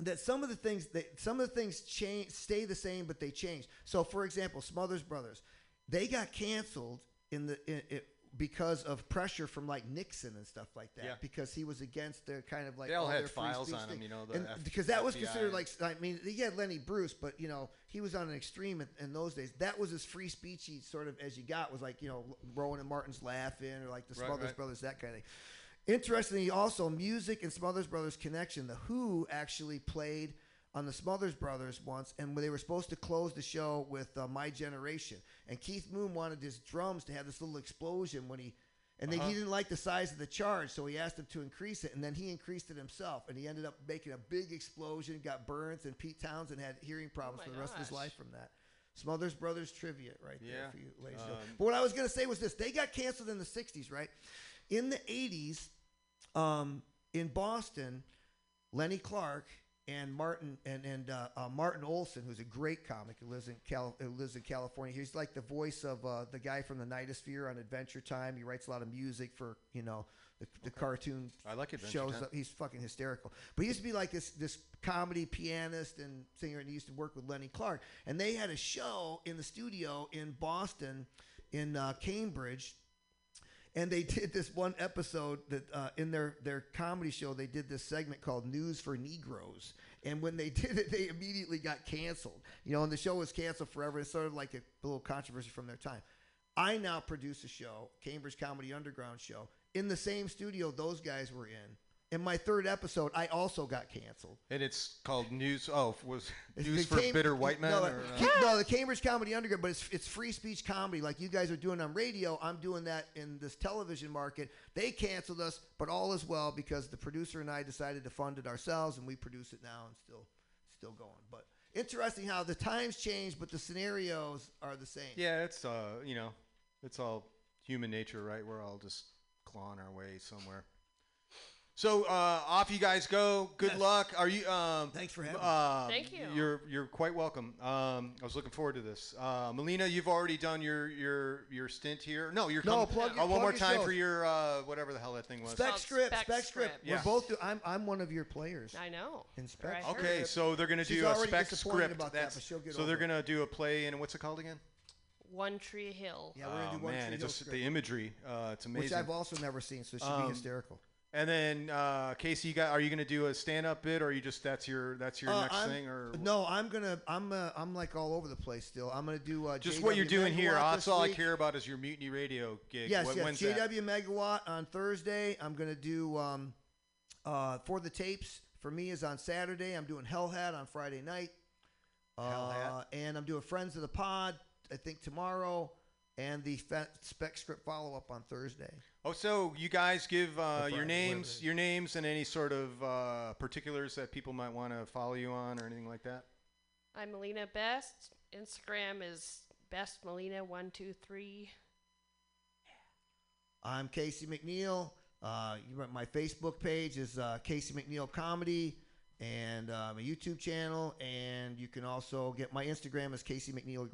That some of the things that some of the things change, stay the same, but they change. So, for example, Smothers Brothers, they got canceled in the in, it, because of pressure from like Nixon and stuff like that. Yeah. Because he was against their kind of like They all had their free files on him, you know, F- because that was considered like I mean, he had Lenny Bruce, but you know he was on an extreme in, in those days. That was as free speechy sort of as you got was like you know Rowan and Martin's Laugh-In or like the Right, Smothers right. Brothers that kind of thing. Interestingly, also music and Smothers Brothers connection. The Who actually played on the Smothers Brothers once, and they were supposed to close the show with uh, "My Generation." And Keith Moon wanted his drums to have this little explosion when he, and then Uh-huh. he didn't like the size of the charge, so he asked him to increase it, and then he increased it himself, and he ended up making a big explosion, got burns, and Pete Townshend had hearing problems Oh for the rest of his life from that. Smothers Brothers trivia right there for you, ladies. Um, But what I was going to say was this: they got canceled in the '60s, right? In the '80s, um, in Boston, Lenny Clarke and Martin and and uh, uh, Martin Olson, who's a great comic who lives in Cal- who lives in California. He's like the voice of uh, the guy from the Nightosphere on Adventure Time. He writes a lot of music for you know the, the cartoon I like Adventure shows. Time. He's fucking hysterical. But he used to be like this this comedy pianist and singer, and he used to work with Lenny Clarke. And they had a show in the studio in Boston, in uh, Cambridge, and they did this one episode that uh, in their their comedy show they did this segment called News for Negroes. And when they did it, they immediately got canceled. You know, and the show was canceled forever. It's sort of like a little controversy from their time. I now produce a show, Cambridge Comedy Underground show, in the same studio those guys were in. In my third episode, I also got canceled. And it's called News. Oh, was It's News for Cam- Bitter White Men? No, or, uh, no, the Cambridge Comedy Underground, but it's it's free speech comedy like you guys are doing on radio. I'm doing that in this television market. They canceled us, but all is well because the producer and I decided to fund it ourselves, and we produce it now and still still going. But interesting how the times change, but the scenarios are the same. yeah, it's uh, you know, it's all human nature, right? We're all just clawing our way somewhere. So uh, off you guys go. Good Yes. luck. Are you? Um, Thanks for having me. um, Thank you. You're you're quite welcome. Um, I was looking forward to this. Uh, Melina, you've already done your your your stint here. No, you're No, coming. plug your- uh, one more time shows. for your uh, whatever the hell that thing was. Spec called script, Spec spec script. Script. Yeah. We're both. Do, I'm I'm one of your players I know. in Or spec. heard. Okay, so they're gonna do She's do a already spec disappointed script. about that, but she'll get so they're it. gonna do a play and what's it called again? One Tree Hill. Yeah, we're gonna oh, do One man, Tree it's Hill just script. the imagery. Uh, it's amazing. which I've also never seen, so it should Um, be hysterical. And then uh, Casey, you got? Are you going to do a stand-up bit, or are you just that's your that's your Uh, next I'm- thing, or no? I'm gonna I'm uh, I'm like all over the place still. I'm gonna do uh, just JW what you're doing here? That's this all I care about is your Mutiny Radio gig. Yes, When- yes. When's that? JW Megawatt on Thursday. I'm gonna do um, uh, for the tapes. For me is on Saturday. I'm doing Hell Hat on Friday night. Hell Hat. Uh, and I'm doing Friends of the Pod. I think tomorrow, and the fe- spec script follow up on Thursday. Oh, so you guys give uh, your names, your names, and any sort of uh, particulars that people might want to follow you on, or anything like that. I'm Melina Best. Instagram is Best Melina one two three. I'm Casey McNeil. Uh, you, my Facebook page is uh, Casey McNeil Comedy, and uh, my YouTube channel, and you can also get my Instagram is Casey McNeil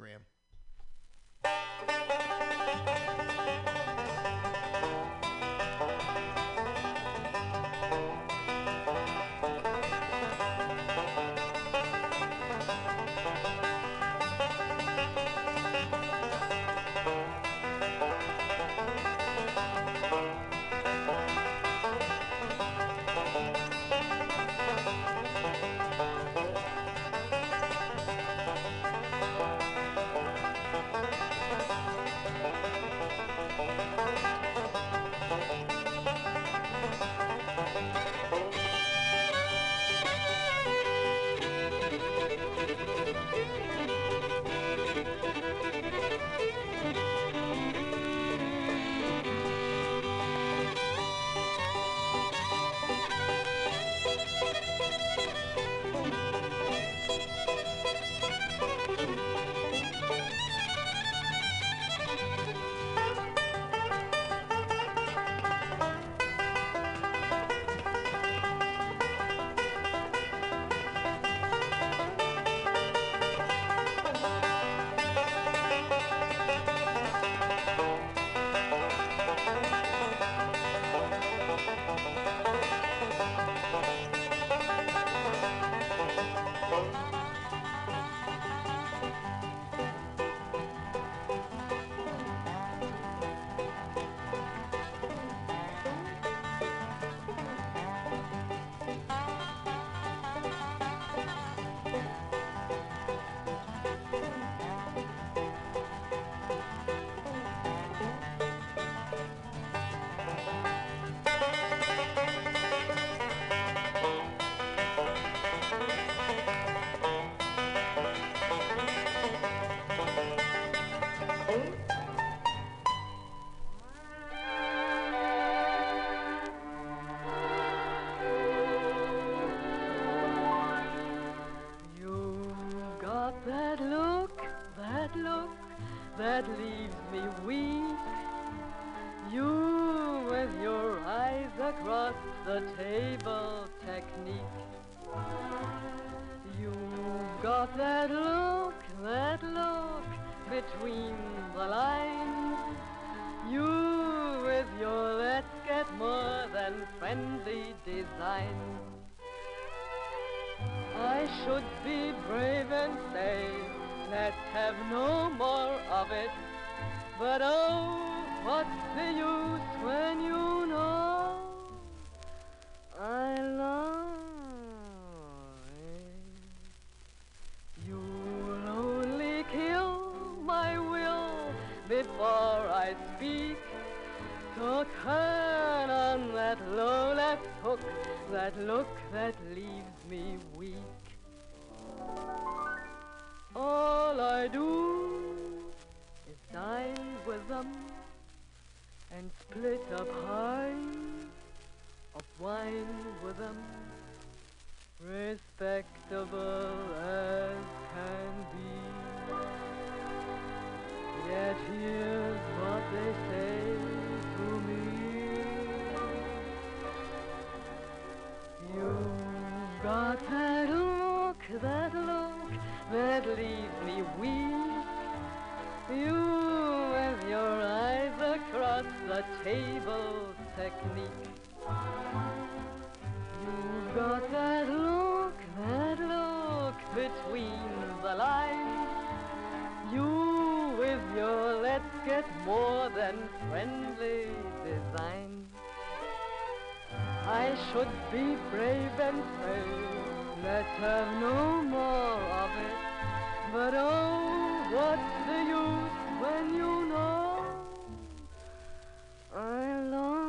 But oh, what's the use when you know I love? You'll only kill my will before I speak. So turn on that low left hook, that look that leaves me weak. All I do is dine with them and split a pint of wine with them, respectable as can be. Yet here's what they say to me. You've got that look, that look that leaves me weak. You the table technique. You've got that look, that look between the lines. You with your let's get more than friendly design. I should be brave and say, let's have no more of it. But oh, what's the use when you know I love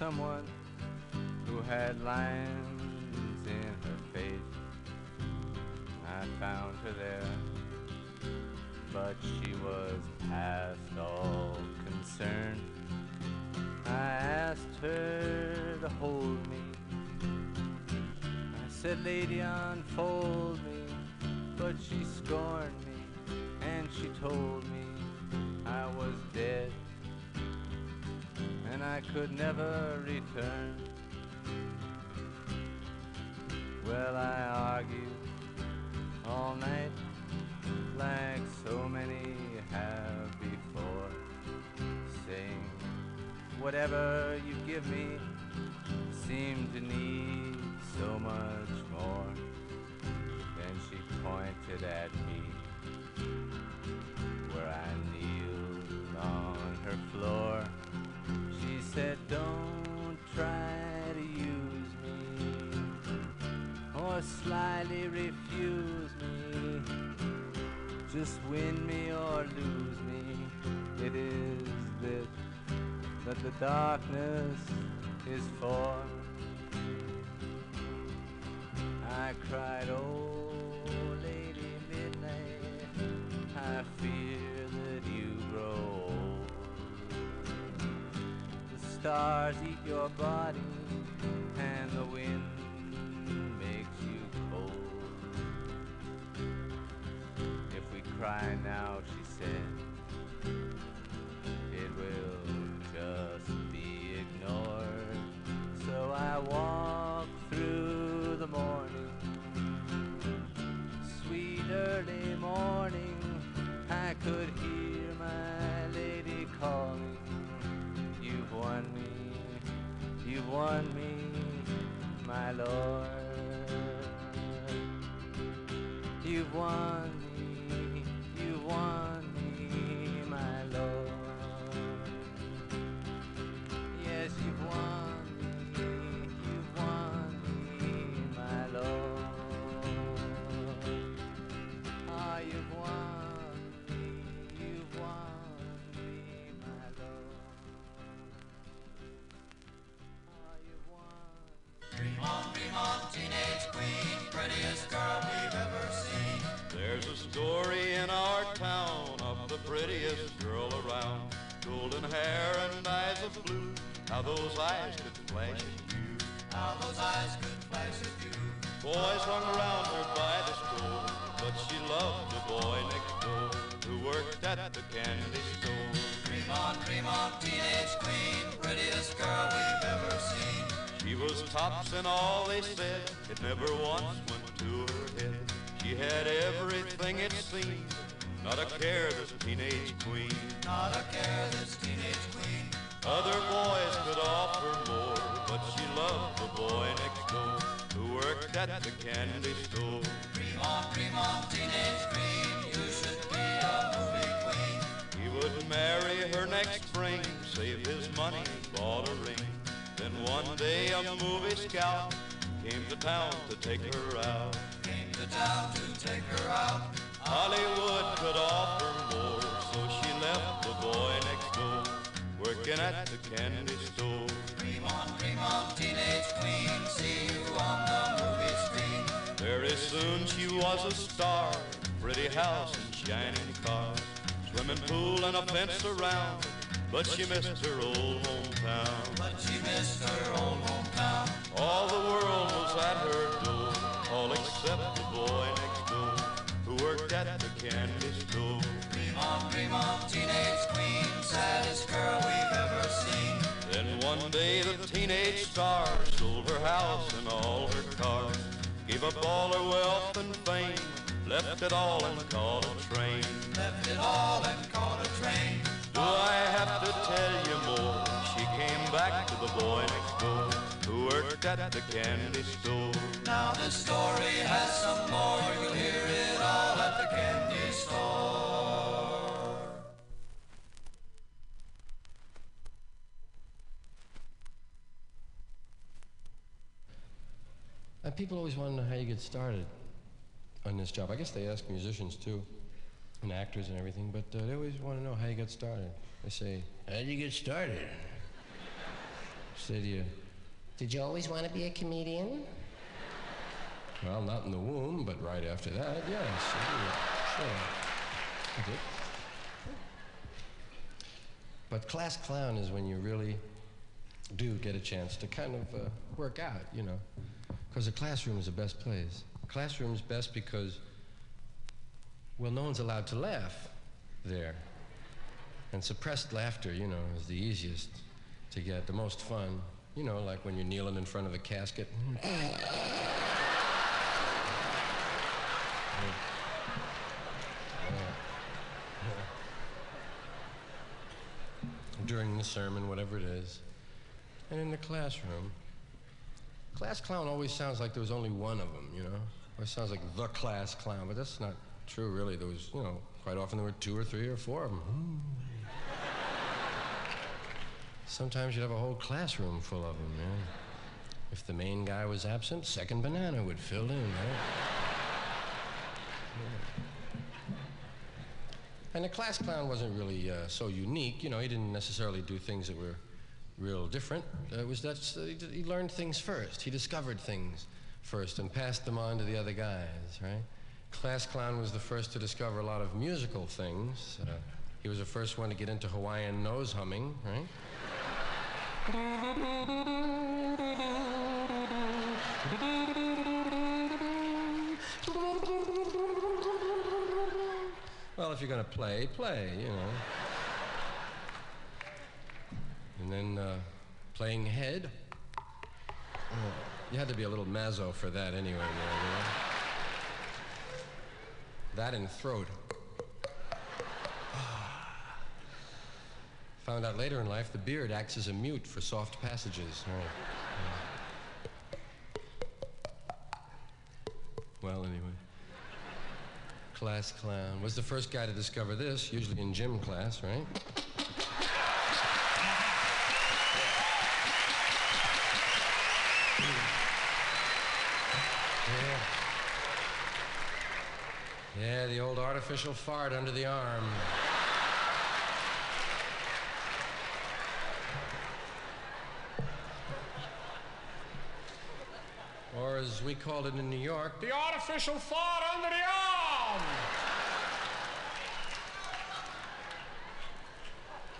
someone who had lines in her face. I found her there, but she was past all concern. I asked her to hold me. I said, Lady, unfold me, but she scorned me, and she told me I could never return. Well, I argued all night like so many have before, saying, whatever you give me seemed to need so much more. Then she pointed at me where I kneeled on her floor. Said, Don't try to use me or slyly refuse me. Just win me or lose me. It is this that the darkness is for. I cried, oh, Lady Midnight, I fear stars eat your body, and the wind makes you cold. If we cry now, she said, it will just be ignored. So I walk through the morning won me, my lord. You've won How those eyes could flash at you. How those eyes could flash at you. Boys hung around her by the store, but she loved the boy next door who worked at the candy store. Dream on, dream on, teenage queen, prettiest girl we've ever seen. She was tops and all they said. It never once went to her head. She had everything it seemed. Not a care, this teenage queen. Not a care, this teenage queen. Other boys could offer more, but she loved the boy next door who worked at the candy store. Dream on, dream on, teenage queen, you should be a movie queen. He would marry her next spring, save his money, bought a ring. Then one day a movie scout came to town to take her out. Came to town to take her out. Hollywood could offer more, so she left the boy next at the candy store. Dream on, dream on, teenage queen, see you on the movie screen. Very soon she was a star, pretty house and shining cars, swimming pool and a fence around. But she missed her old hometown. But she missed her old hometown. All the world was at her door, all except the boy next door who worked at the candy store. Dream on, dream on, teenage queen, saddest girl we've ever seen. Then one day the teenage star sold her house and all her cars, gave up all her wealth and fame, left it all and caught a train. Left it all and caught a train. Do I have to tell you more? She came back to the boy next door who worked at the candy store. Now this story has some more, you'll hear it all at the candy store. And people always want to know how you get started on this job. I guess they ask musicians too, and actors and everything, but uh, they always want to know how you got started. They say, How'd you get started? I say to you, Did you always want to be a comedian? Well, not in the womb, but right after that, yes. Sure. I. But class clown is when you really do get a chance to kind of uh, work out, you know. Because the classroom is the best place. Classroom's best because, well, no one's allowed to laugh there. And suppressed laughter, you know, is the easiest to get, the most fun. You know, like when you're kneeling in front of a casket. During the sermon, whatever it is. And in the classroom, class clown always sounds like there was only one of them, you know? It sounds like the class clown, but that's not true, really. There was, you know, quite often there were two or three or four of them. Sometimes you'd have a whole classroom full of them, yeah. If the main guy was absent, second banana would fill in, right? And the class clown wasn't really uh, so unique. You know, he didn't necessarily do things that were real different. Uh, was that he, he learned things first. He discovered things first and passed them on to the other guys, right? Class clown was the first to discover a lot of musical things. Uh, he was the first one to get into Hawaiian nose humming, right? Well, if you're going to play, play, you know. And then uh, playing head. Uh, you had to be a little mazzo for that anyway, you know? That and throat. Found out later in life the beard acts as a mute for soft passages. Well, anyway. Class clown. Was the first guy to discover this, usually in gym class, right? Yeah. Yeah, the old artificial fart under the arm. Or as we called it in New York, The artificial fart under the arm.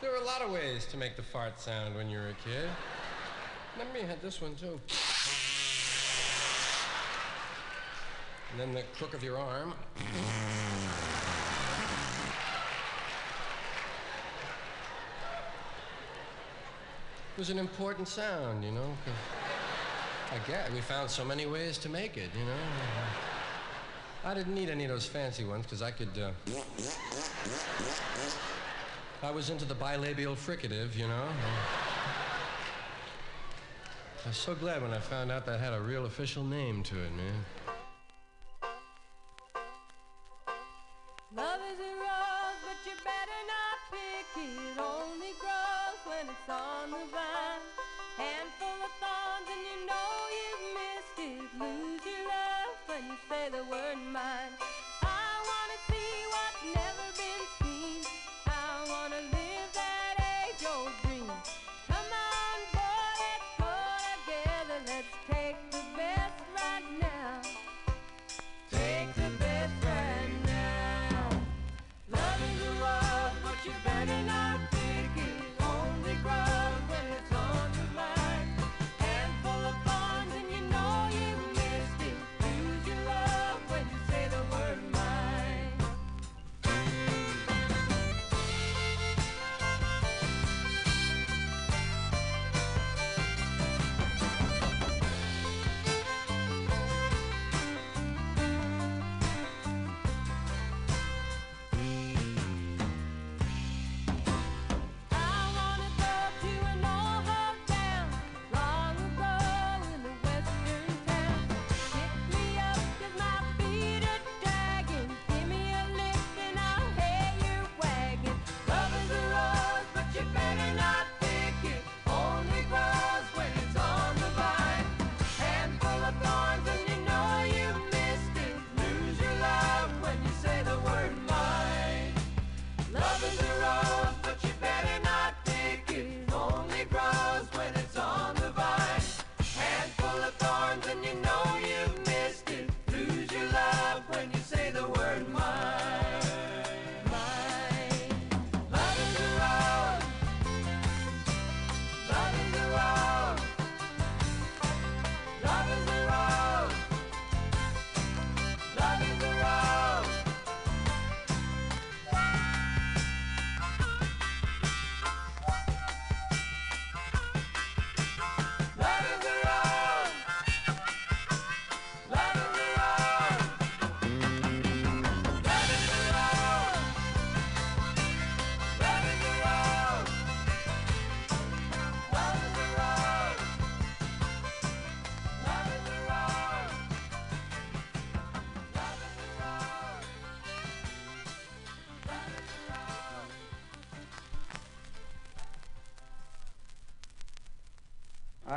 there were a lot of ways to make the fart sound when you were a kid. You had this one too. And then the crook of your arm. It was an important sound, you know. I get we found so many ways to make it, you know. I didn't need any of those fancy ones because I could. Uh, I was into the bilabial fricative, you know. I was so glad when I found out that had a real official name to it, man. Love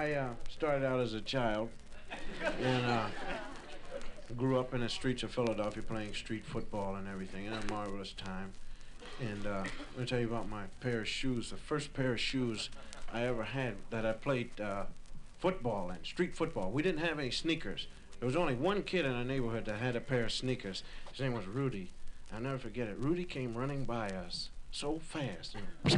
I uh, started out as a child and uh, grew up in the streets of Philadelphia playing street football and everything. And a marvelous time. And uh, let me tell you about my pair of shoes. The first pair of shoes I ever had that I played uh, football in, street football. We didn't have any sneakers. There was only one kid in our neighborhood that had a pair of sneakers. His name was Rudy. I'll never forget it. Rudy came running by us so fast. I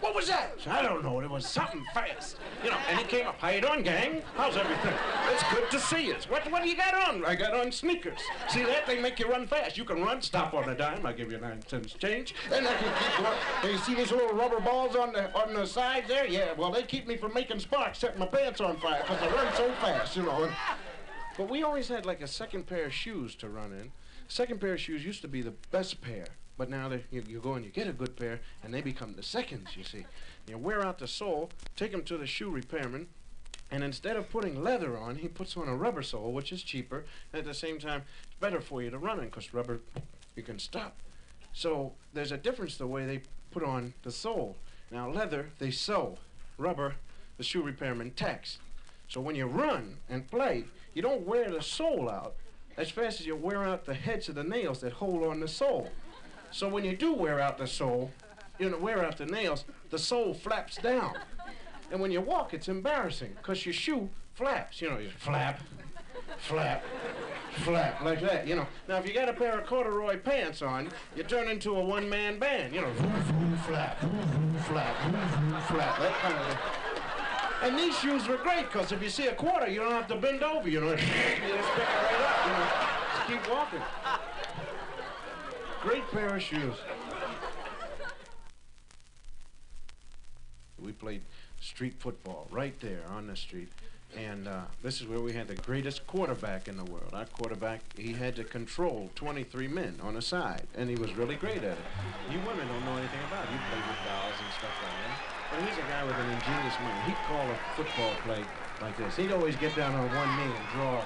what was that? I I don't know. It was something fast. You know, and he came up. How you doing, gang? How's everything? It's good to see you. What, what do you got on? I got on sneakers. See that? They make you run fast. You can run, stop on a dime. I'll give you nine cents change. And I can keep running. And you see these little rubber balls on the on the side there? Yeah, well, they keep me from making sparks, setting my pants on fire because I run so fast, you know. And, but we always had like a second pair of shoes to run in. Second pair of shoes used to be the best pair But now you, you go and you get a good pair, and they become the seconds, you see. You wear out the sole, take them to the shoe repairman, and instead of putting leather on, he puts on a rubber sole, which is cheaper, and at the same time, it's better for you to run in, because rubber, you can stop. So there's a difference the way they put on the sole. Now, leather, they sew. Rubber, the shoe repairman tacks. So when you run and play, you don't wear the sole out as fast as you wear out the heads of the nails that hold on the sole. So when you do wear out the sole, you know, wear out the nails, the sole flaps down. And when you walk, it's embarrassing because your shoe flaps. You know, you flap, flap, flap, like that, you know. Now, if you got a pair of corduroy pants on, you turn into a one-man band, you know, vroom, vroom, flap, vroom, vroom, flap, vroom, vroom, flap, that kind of thing. And these shoes were great because if you see a quarter, you don't have to bend over, you know. you just pick it right up, you know. Just keep walking. Great pair of shoes. We played street football right there on the street. And uh, this is where we had the greatest quarterback in the world. Our quarterback, he had to control 23 men on a side, and he was really great at it. You women don't know anything about it. You play with dolls and stuff like that. But he's a guy with an ingenious mind. He'd call a football play like this. He'd always get down on one knee and draw.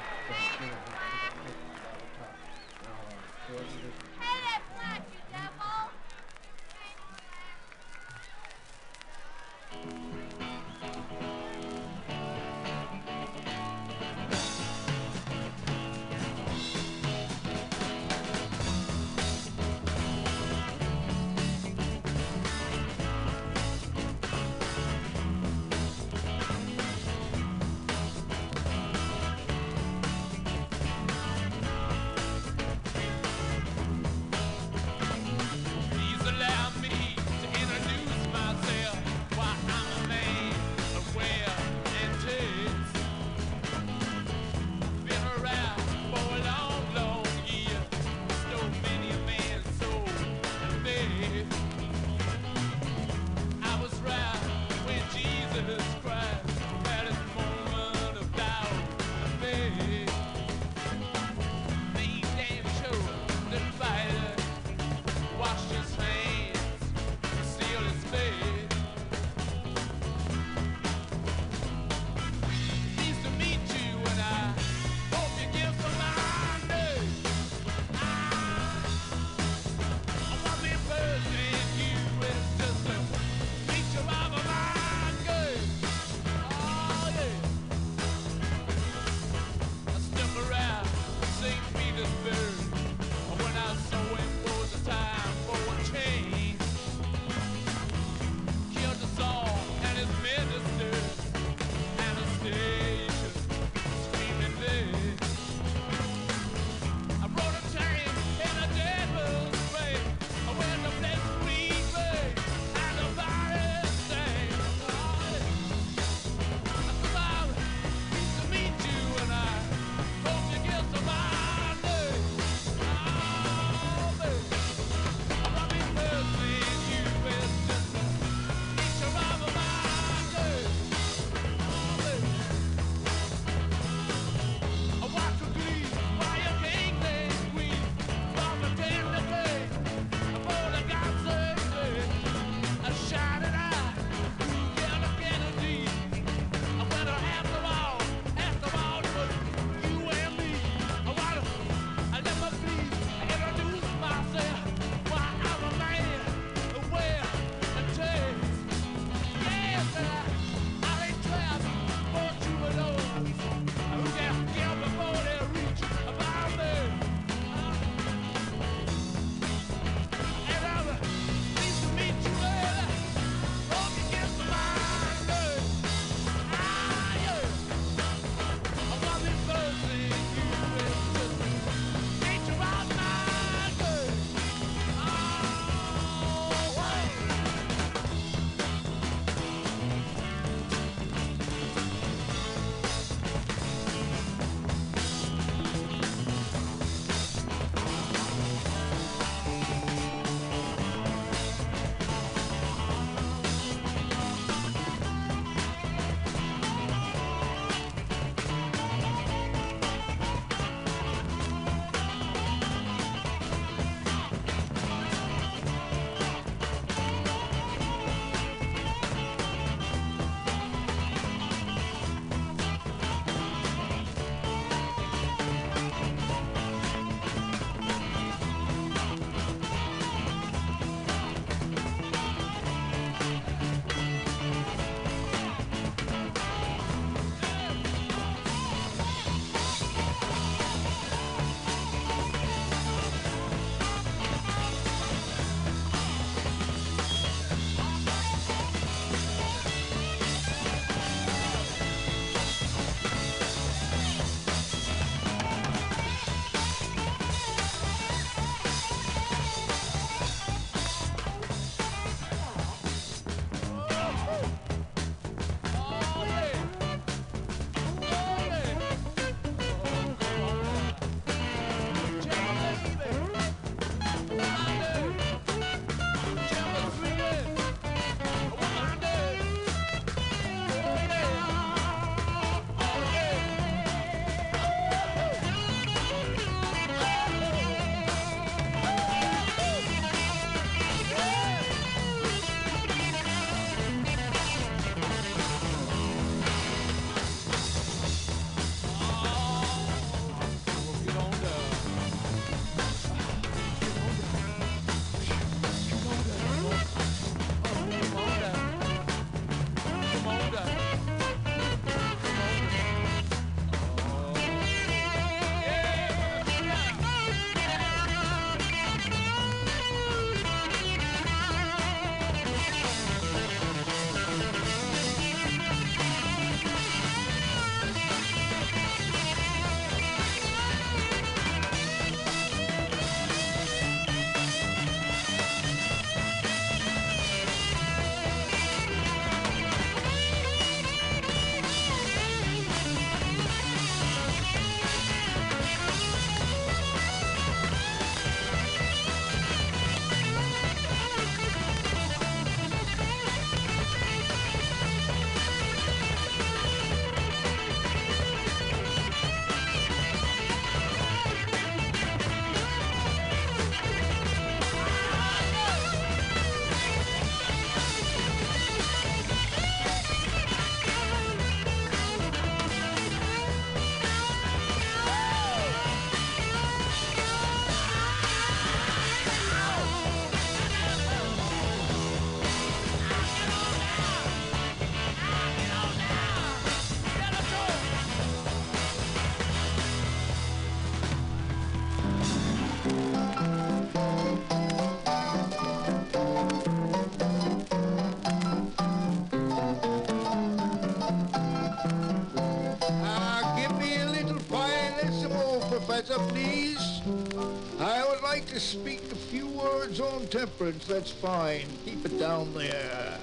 Temperance. That's fine. Keep it down there.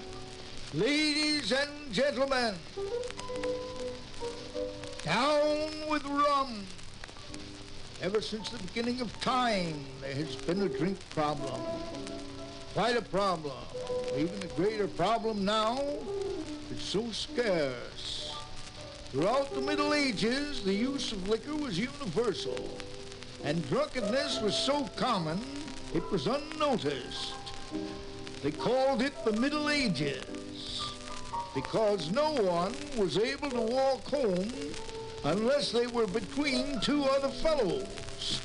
Ladies and gentlemen, down with rum. Ever since the beginning of time, there has been a drink problem. Quite a problem. Even a greater problem now. It's so scarce. Throughout the Middle Ages, the use of liquor was universal, and drunkenness was so common it was unnoticed. They called it the Middle Ages because no one was able to walk home unless they were between two other fellows.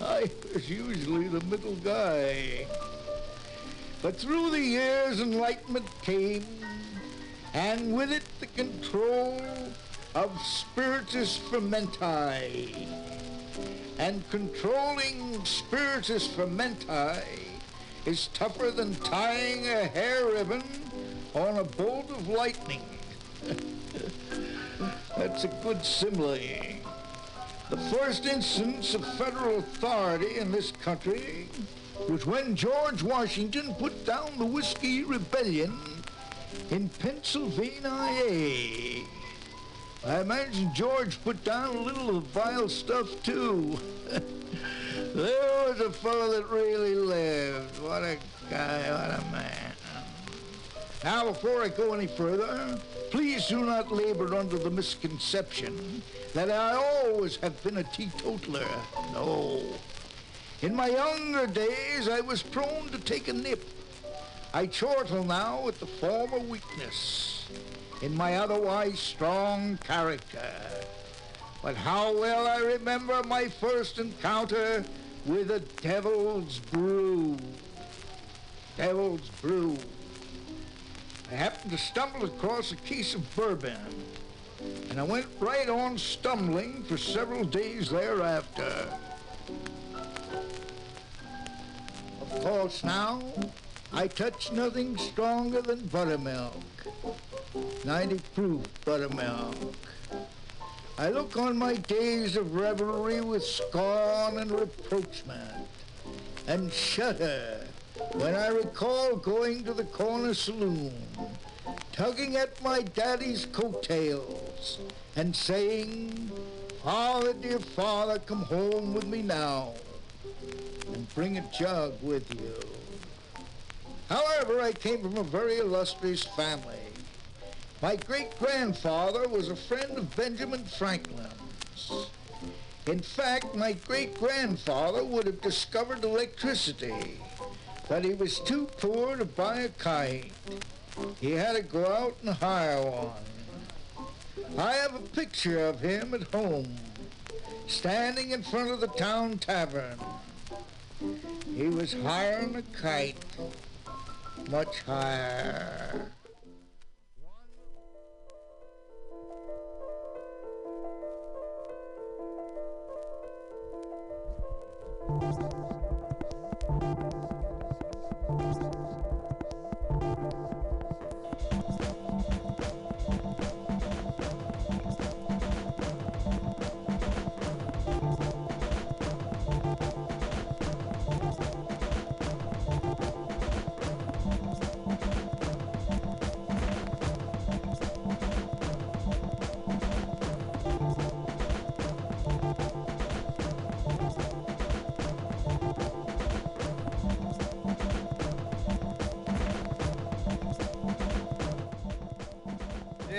I was usually the middle guy. But through the years, enlightenment came, and with it the control of spiritus fermenti. And controlling spiritus fermenti is tougher than tying a hair ribbon on a bolt of lightning. That's a good simile. The first instance of federal authority in this country was when George Washington put down the Whiskey Rebellion in Pennsylvania. I imagine George put down a little of vile stuff too. there was a fellow that really lived. What a guy, what a man. Now, before I go any further, please do not labor under the misconception that I always have been a teetotaler. No. In my younger days, I was prone to take a nip. I chortle now at the former weakness in my otherwise strong character. But how well I remember my first encounter with a devil's brew. Devil's brew. I happened to stumble across a case of bourbon, and I went right on stumbling for several days thereafter. Of course, now, I touch nothing stronger than buttermilk. 90 proof buttermilk. I look on my days of revelry with scorn and reproachment, and shudder when I recall going to the corner saloon, tugging at my daddy's coattails, and saying, Father, dear father, come home with me now, and bring a jug with you. However, I came from a very illustrious family. My great-grandfather was a friend of Benjamin Franklin's. In fact, my great-grandfather would have discovered electricity, but he was too poor to buy a kite. He had to go out and hire one. I have a picture of him at home, standing in front of the town tavern. He was hiring a kite, much higher. Yeah,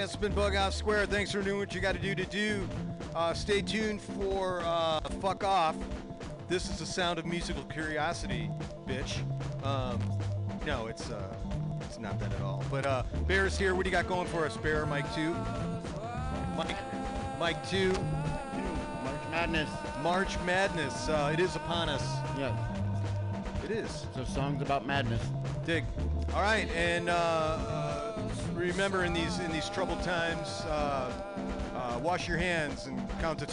it's been Bug Off Square. Thanks for doing what you got to do to do. Uh, stay tuned for uh, Fuck Off. This is the sound of musical curiosity, bitch. Um, no, it's uh, it's not that at all. But uh, Bear's here. What do you got going for us, Bear? Mike two. Mike, Mike two. March Madness. March Madness. Uh, it is upon us. Yes. It is. So songs about madness. Dig. All right, and uh, remember in these in these troubled times, uh, uh, wash your hands and count to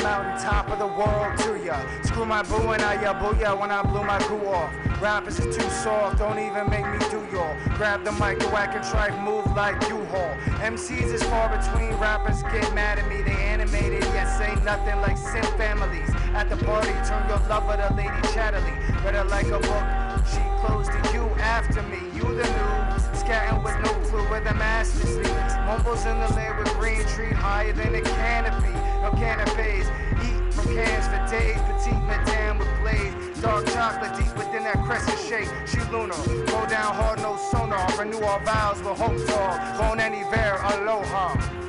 on mountain, top of the world to ya. Screw my boo and I ya booyah when I blew my goo off. Rappers is too soft, don't even make me do y'all. Grab the mic, the whack and tripe, move like U-Haul. MCs is far between, rappers get mad at me. They animated, yet say nothing like sim families. At the party, turn your lover to Lady Chatterley. Read her like a book, she close to you after me. You the news, scatting with no clue where the master sleeps. Mumbles in the lid with green tree higher than a canopy. No canapes, eat from cans for days. Petite madame with glaze. Dark chocolate deep within that crescent shape. She lunar, go down hard, no sonar. Renew our vows with hope dog. Bon anniversaire, aloha.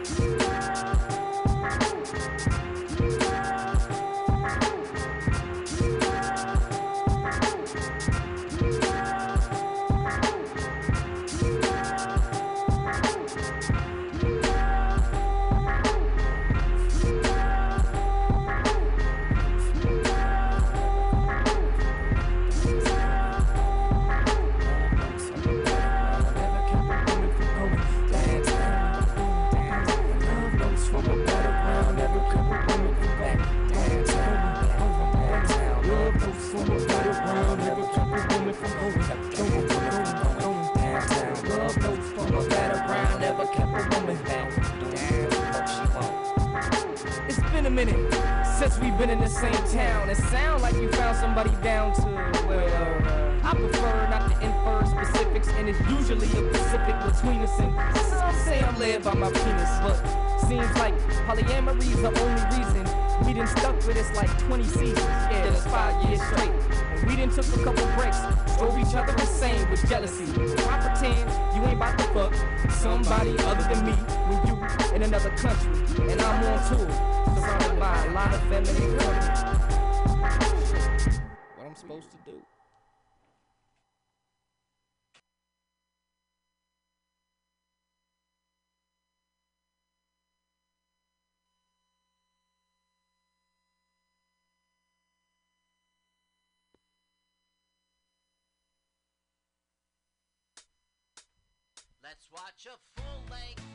Let's watch a full-length movie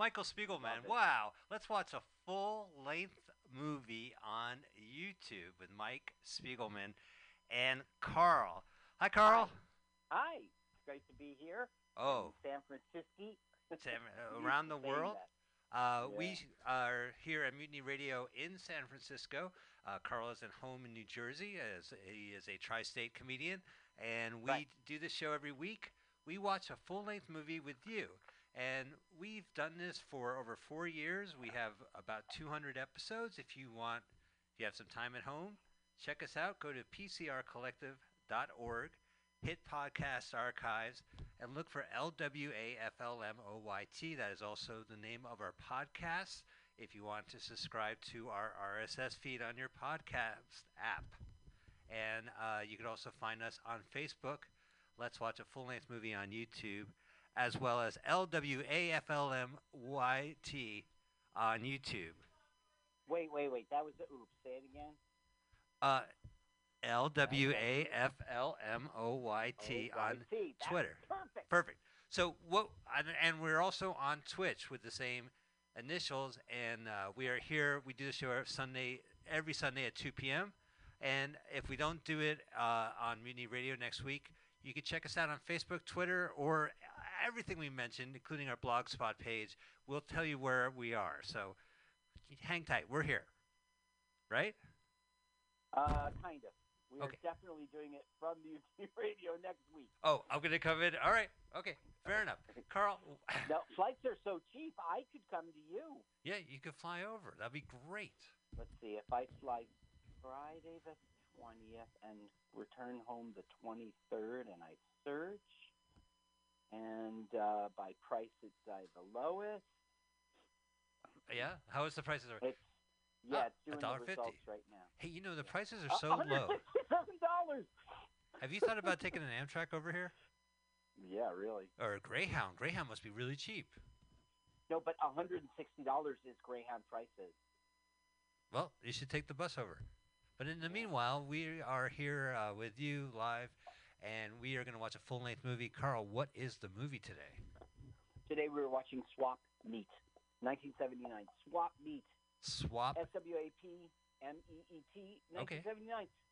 Michael Spiegelman. Wow. Let's watch a full length movie on YouTube with Mike Spiegelman and Carl. Hi, Carl. Hi, it's great to be here. Oh. San Francisco. Uh, around the world. Uh, Yeah. We are here at Mutiny Radio in San Francisco. Uh, Carl is at home in New Jersey as he is a tri-state comedian, and we do this show every week. We watch a full-length movie with you, and we've done this for over four years. We have about 200 episodes. If you want, if you have some time at home, check us out. Go to pcrcollective.org, hit podcast archives, and look for LWAFLMOYT. That is also the name of our podcast. If you want to subscribe to our RSS feed on your podcast app, and uh, you can also find us on Facebook. Let's watch a full-length movie on YouTube, as well as LWAFLMYT on YouTube. Wait, wait, wait. That was the oops. Say it again. Uh, L W A F L M O Y T on Twitter. perfect. Perfect. So what? And, we're also on Twitch with the same initials, and uh, we are here. We do the show every Sunday, every Sunday at 2 p.m. And if we don't do it uh, on Mutiny Radio next week, you can check us out on Facebook, Twitter, or everything we mentioned, including our Blogspot page. We'll tell you where we are. So hang tight. We're here. Right? Uh, kind of. We are definitely doing it from Mutiny Radio next week. Oh, I'm going to come in. All right. Okay. Fair enough. Carl, No, flights are so cheap. I could come to you. yeah, you could fly over. That'd be great. Let's see. If I fly Friday the twentieth and return home the twenty third, and I search, and uh, by price it's uh, the lowest. Yeah? How is the prices? Are? It's yeah, Ah, it's doing $1.50. the results right now. Hey, you know, the prices Uh, are so low. Seven dollars. Have you thought about taking an Amtrak over here? Yeah, really. Or a Greyhound? Greyhound must be really cheap. No, but hundred and sixty dollars is Greyhound prices. Well, you should take the bus over. But in the meanwhile, we are here uh, with you live, and we are going to watch a full length movie. Carl, what is the movie today? Today we were watching Swap Meet, 1979. Swap Meet. Swap. S W A P M E E T. Okay. 1979.